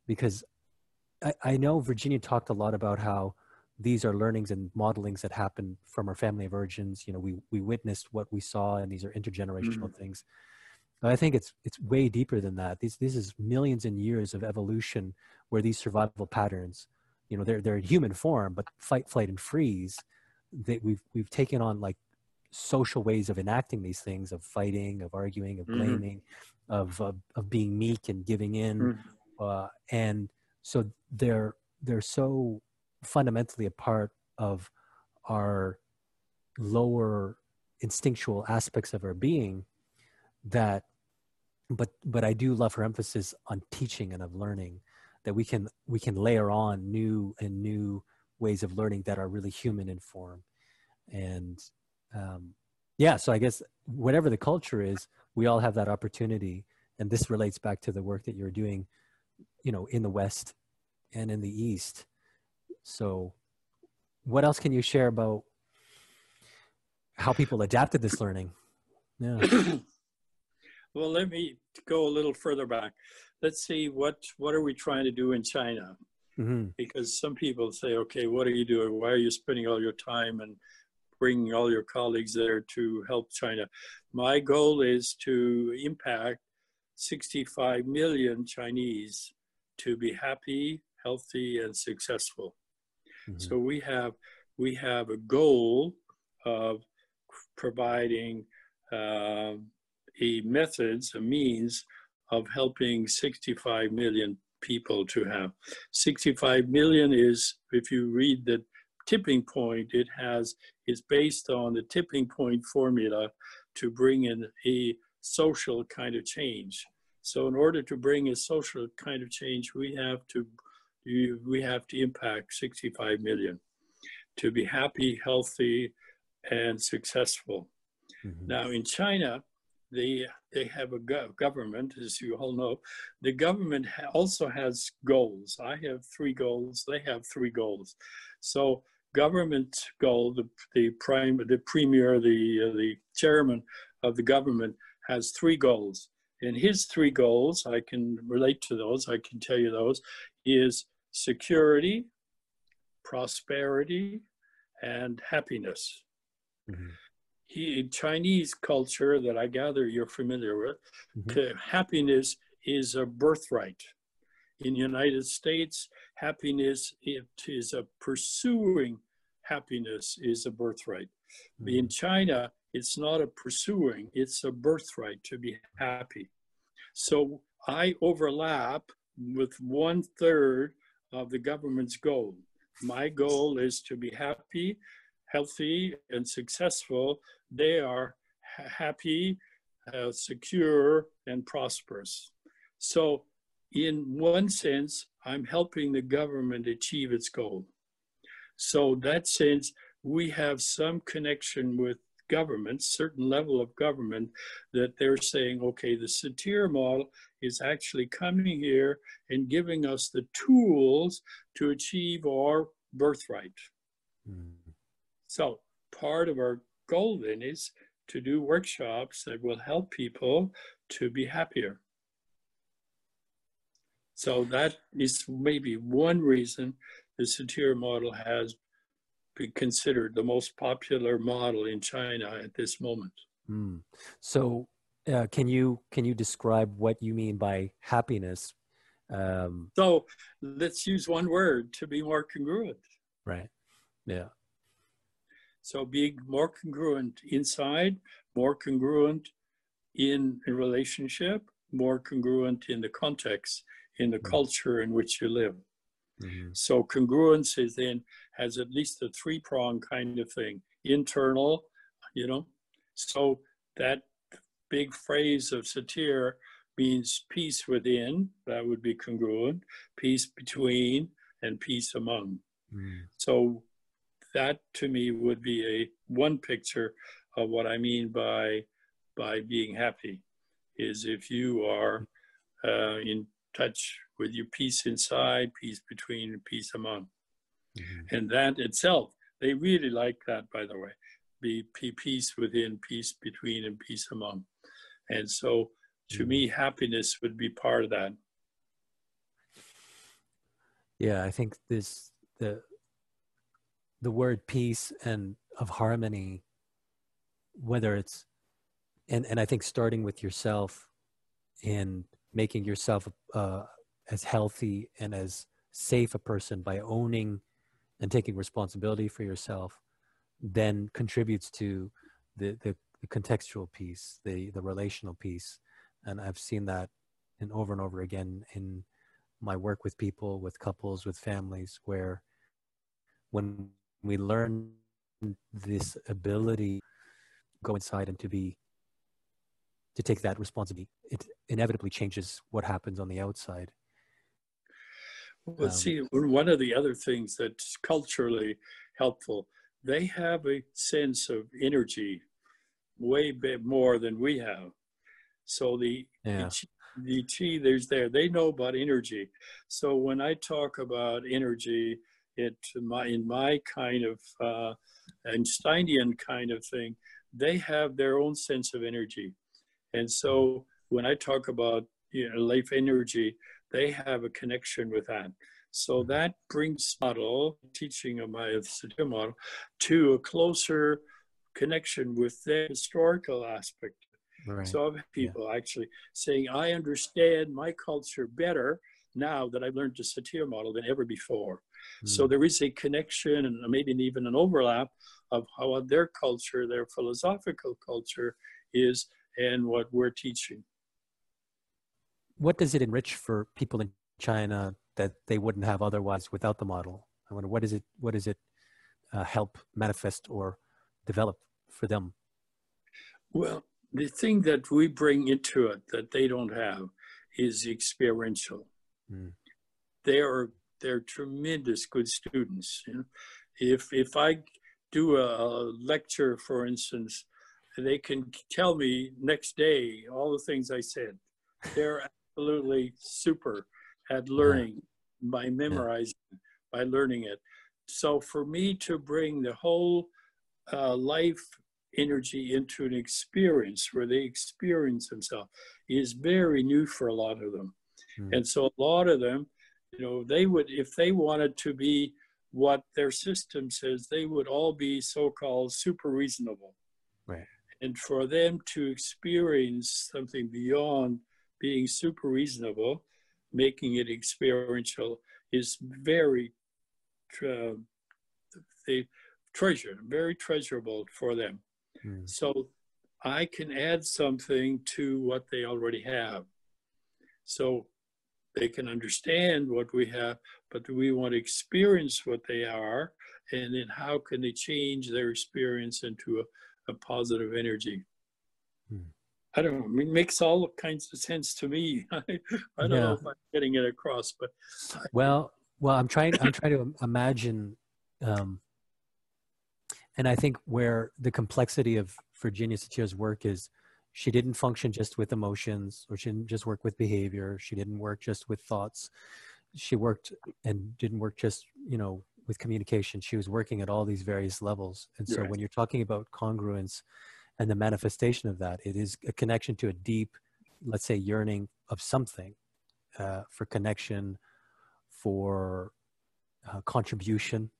Because I, I know Virginia talked a lot about how these are learnings and modelings that happen from our family of origins. You know, we we witnessed what we saw, and these are intergenerational mm-hmm. things. But I think it's it's way deeper than that. These this is millions and years of evolution where these survival patterns you know they're they're in human form but fight flight and freeze that we've we've taken on like social ways of enacting these things of fighting of arguing of Mhm. blaming of, of of being meek and giving in Mhm. uh, and so they're they're so fundamentally a part of our lower instinctual aspects of our being that but but i do love her emphasis on teaching and of learning that we can we can layer on new and new ways of learning that are really human in form. And um, yeah so i guess whatever the culture is we all have that opportunity. And this relates back to the work that you're doing you know in the west and in the east so what else can you share about how people adapted this learning yeah well, let me go a little further back. Let's see what what are we trying to do in China? hmm Because some people say, okay, what are you doing? Why are you spending all your time and bringing all your colleagues there to help China? My goal is to impact 65 million Chinese to be happy, healthy, and successful. Mhm. So we have we have a goal of providing um a methods, a means of helping 65 million people to have. 65 million is, if you read the tipping point, it has is based on the tipping point formula to bring in a social kind of change. So in order to bring a social kind of change, we have to we have to impact 65 million to be happy, healthy, and successful. Mhm. Now, in China, they they have a go- government, as you all know. The government ha- also has goals. I have three goals. They have three goals. So, government goal, the the prime, the premier, the uh, the chairman of the government has three goals. And his three goals, I can relate to those. I can tell you those is security, prosperity, and happiness Mhm. he, in Chinese culture that I gather you're familiar with, Mhm. happiness is a birthright. In the United States, happiness it is a pursuing happiness is a birthright. Mm-hmm. In China, it's not a pursuing, it's a birthright to be happy. So I overlap with one third of the government's goal. My goal is to be happy, healthy, and successful. They are ha- happy, uh, secure, and prosperous. So, in one sense, I'm helping the government achieve its goal. So, that sense, we have some connection with government, certain level of government, that they're saying, okay, the Satir model is actually coming here and giving us the tools to achieve our birthright. Mhm. So part of our goal then is to do workshops that will help people to be happier. So that is maybe one reason the Satir model has been considered the most popular model in China at this moment. Mm. So, uh, can you can you describe what you mean by happiness? Um, So let's use one word to be more congruent. right. Yeah. So being more congruent inside, more congruent in a relationship, more congruent in the context, in the Mhm. culture in which you live. Mhm. So congruence is then has at least a three prong kind of thing. Internal, you know. So that big phrase of satir means peace within, that would be congruent, peace between, and peace among. Mm. So that to me would be a one picture of what I mean by by being happy is if you are uh, in touch with your peace inside, peace between, and peace among, Mhm. and that itself they really like that by the way, be, be peace within, peace between, and peace among, and so to Mhm. me happiness would be part of that. Yeah, I think this the the word peace and of harmony, whether it's and and I think starting with yourself and making yourself uh, as healthy and as safe a person by owning and taking responsibility for yourself then contributes to the, the, the contextual piece, the, the relational piece. And I've seen that and over and over again in my work with people, with couples, with families, where when we learn this ability go inside and to be to take that responsibility it inevitably changes what happens on the outside well um, see one of the other things that's culturally helpful they have a sense of energy way bit more than we have. So the yeah. the chi there's there they know about energy. So when I talk about energy, it my in my kind of uh, Einsteinian kind of thing, they have their own sense of energy, and so when I talk about you know, life energy, they have a connection with that. So mm-hmm. that brings model, teaching of my Satir model, to a closer connection with the historical aspect. Right. So people yeah. actually saying, I understand my culture better now that I've learned the Satir model than ever before. Mm. So there is a connection and maybe even an overlap of how their culture, their philosophical culture is and what we're teaching. What does it enrich for people in China that they wouldn't have otherwise without the model? I wonder what is it? What does it uh, help manifest or develop for them? Well, the thing that we bring into it that they don't have is experiential. Mm. They are they're tremendous good students. You know? If if I do a lecture, for instance, they can tell me next day all the things I said. They're absolutely super at learning yeah. by memorizing, yeah. by learning it. So for me to bring the whole uh, life energy into an experience where they experience themselves is very new for a lot of them. Mm. And so a lot of them, you know, they would, if they wanted to be what their system says, they would all be so-called super reasonable. Right. And for them to experience something beyond being super reasonable, making it experiential is very uh, they treasure, very treasurable for them. Mm. So I can add something to what they already have. So they can understand what we have, but we want to experience what they are, and then how can they change their experience into a, a positive energy? I don't know. It makes all kinds of sense to me. I, I don't yeah. know if I'm getting it across, but well, well, I'm trying. I'm trying to imagine, um, and I think where the complexity of Virginia Satir's work is, she didn't function just with emotions, or she didn't just work with behavior. She didn't work just with thoughts. She worked and didn't work just, you know, with communication. She was working at all these various levels. And so, right. when you're talking about congruence and the manifestation of that it is a connection to a deep let's say yearning of something uh, for connection for uh, contribution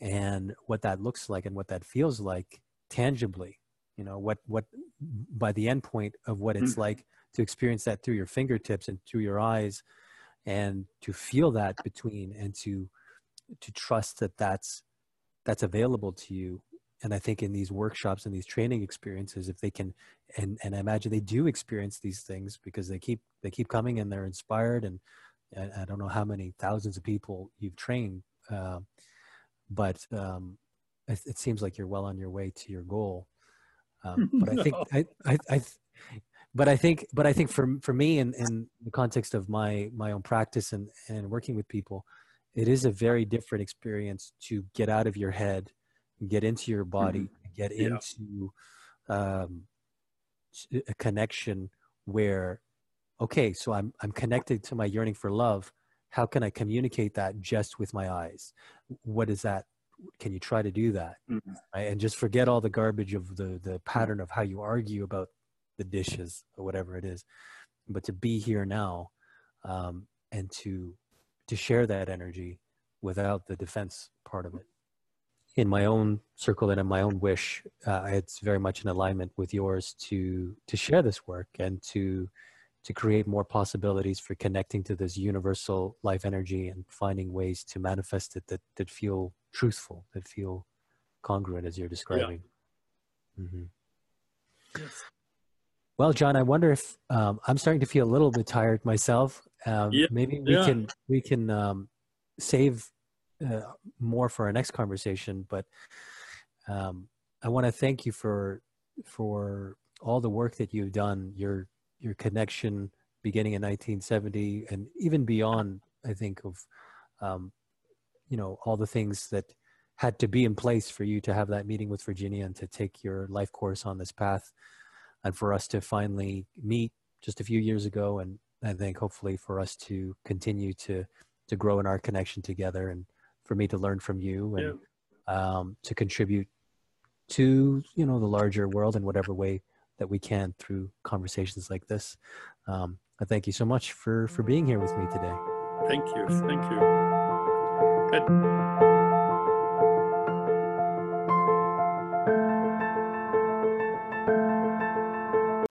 and what that looks like and what that feels like tangibly you know what what by the end point of what it's mm. like to experience that through your fingertips and through your eyes and to feel that between and to to trust that that's that's available to you and I think in these workshops and these training experiences, if they can, and and I imagine they do experience these things because they keep they keep coming and they're inspired, and, and I don't know how many thousands of people you've trained, uh, but um, it, it, seems like you're well on your way to your goal. Um, but. I think I, I, I but I think but I think for for me in, in the context of my my own practice and and working with people, it is a very different experience to get out of your head get into your body, mm-hmm. get yeah. into um, a connection where, okay, so I'm I'm connected to my yearning for love. How can I communicate that just with my eyes? What is that? Can you try to do that? Mm-hmm. Right? And just forget all the garbage of the the pattern of how you argue about the dishes or whatever it is, but to be here now, um, and to to share that energy without the defense part of it in my own circle and in my own wish, uh, it's very much in alignment with yours to to share this work and to to create more possibilities for connecting to this universal life energy and finding ways to manifest it that that feel truthful, that feel congruent as you're describing. Yeah. Mm-hmm. Yes. Well, John, I wonder if um, I'm starting to feel a little bit tired myself. Um, yeah. Maybe we yeah. can we can um, save uh, more for our next conversation. But um, I want to thank you for for all the work that you've done. Your your connection beginning in 1970 and even beyond. I think of um, you know all the things that had to be in place for you to have that meeting with Virginia and to take your life course on this path and for us to finally meet just a few years ago and I think hopefully for us to continue to to grow in our connection together and for me to learn from you and yeah. um, to contribute to you know the larger world in whatever way that we can through conversations like this. Um, I thank you so much for for being here with me today. Thank you. Thank you. Good.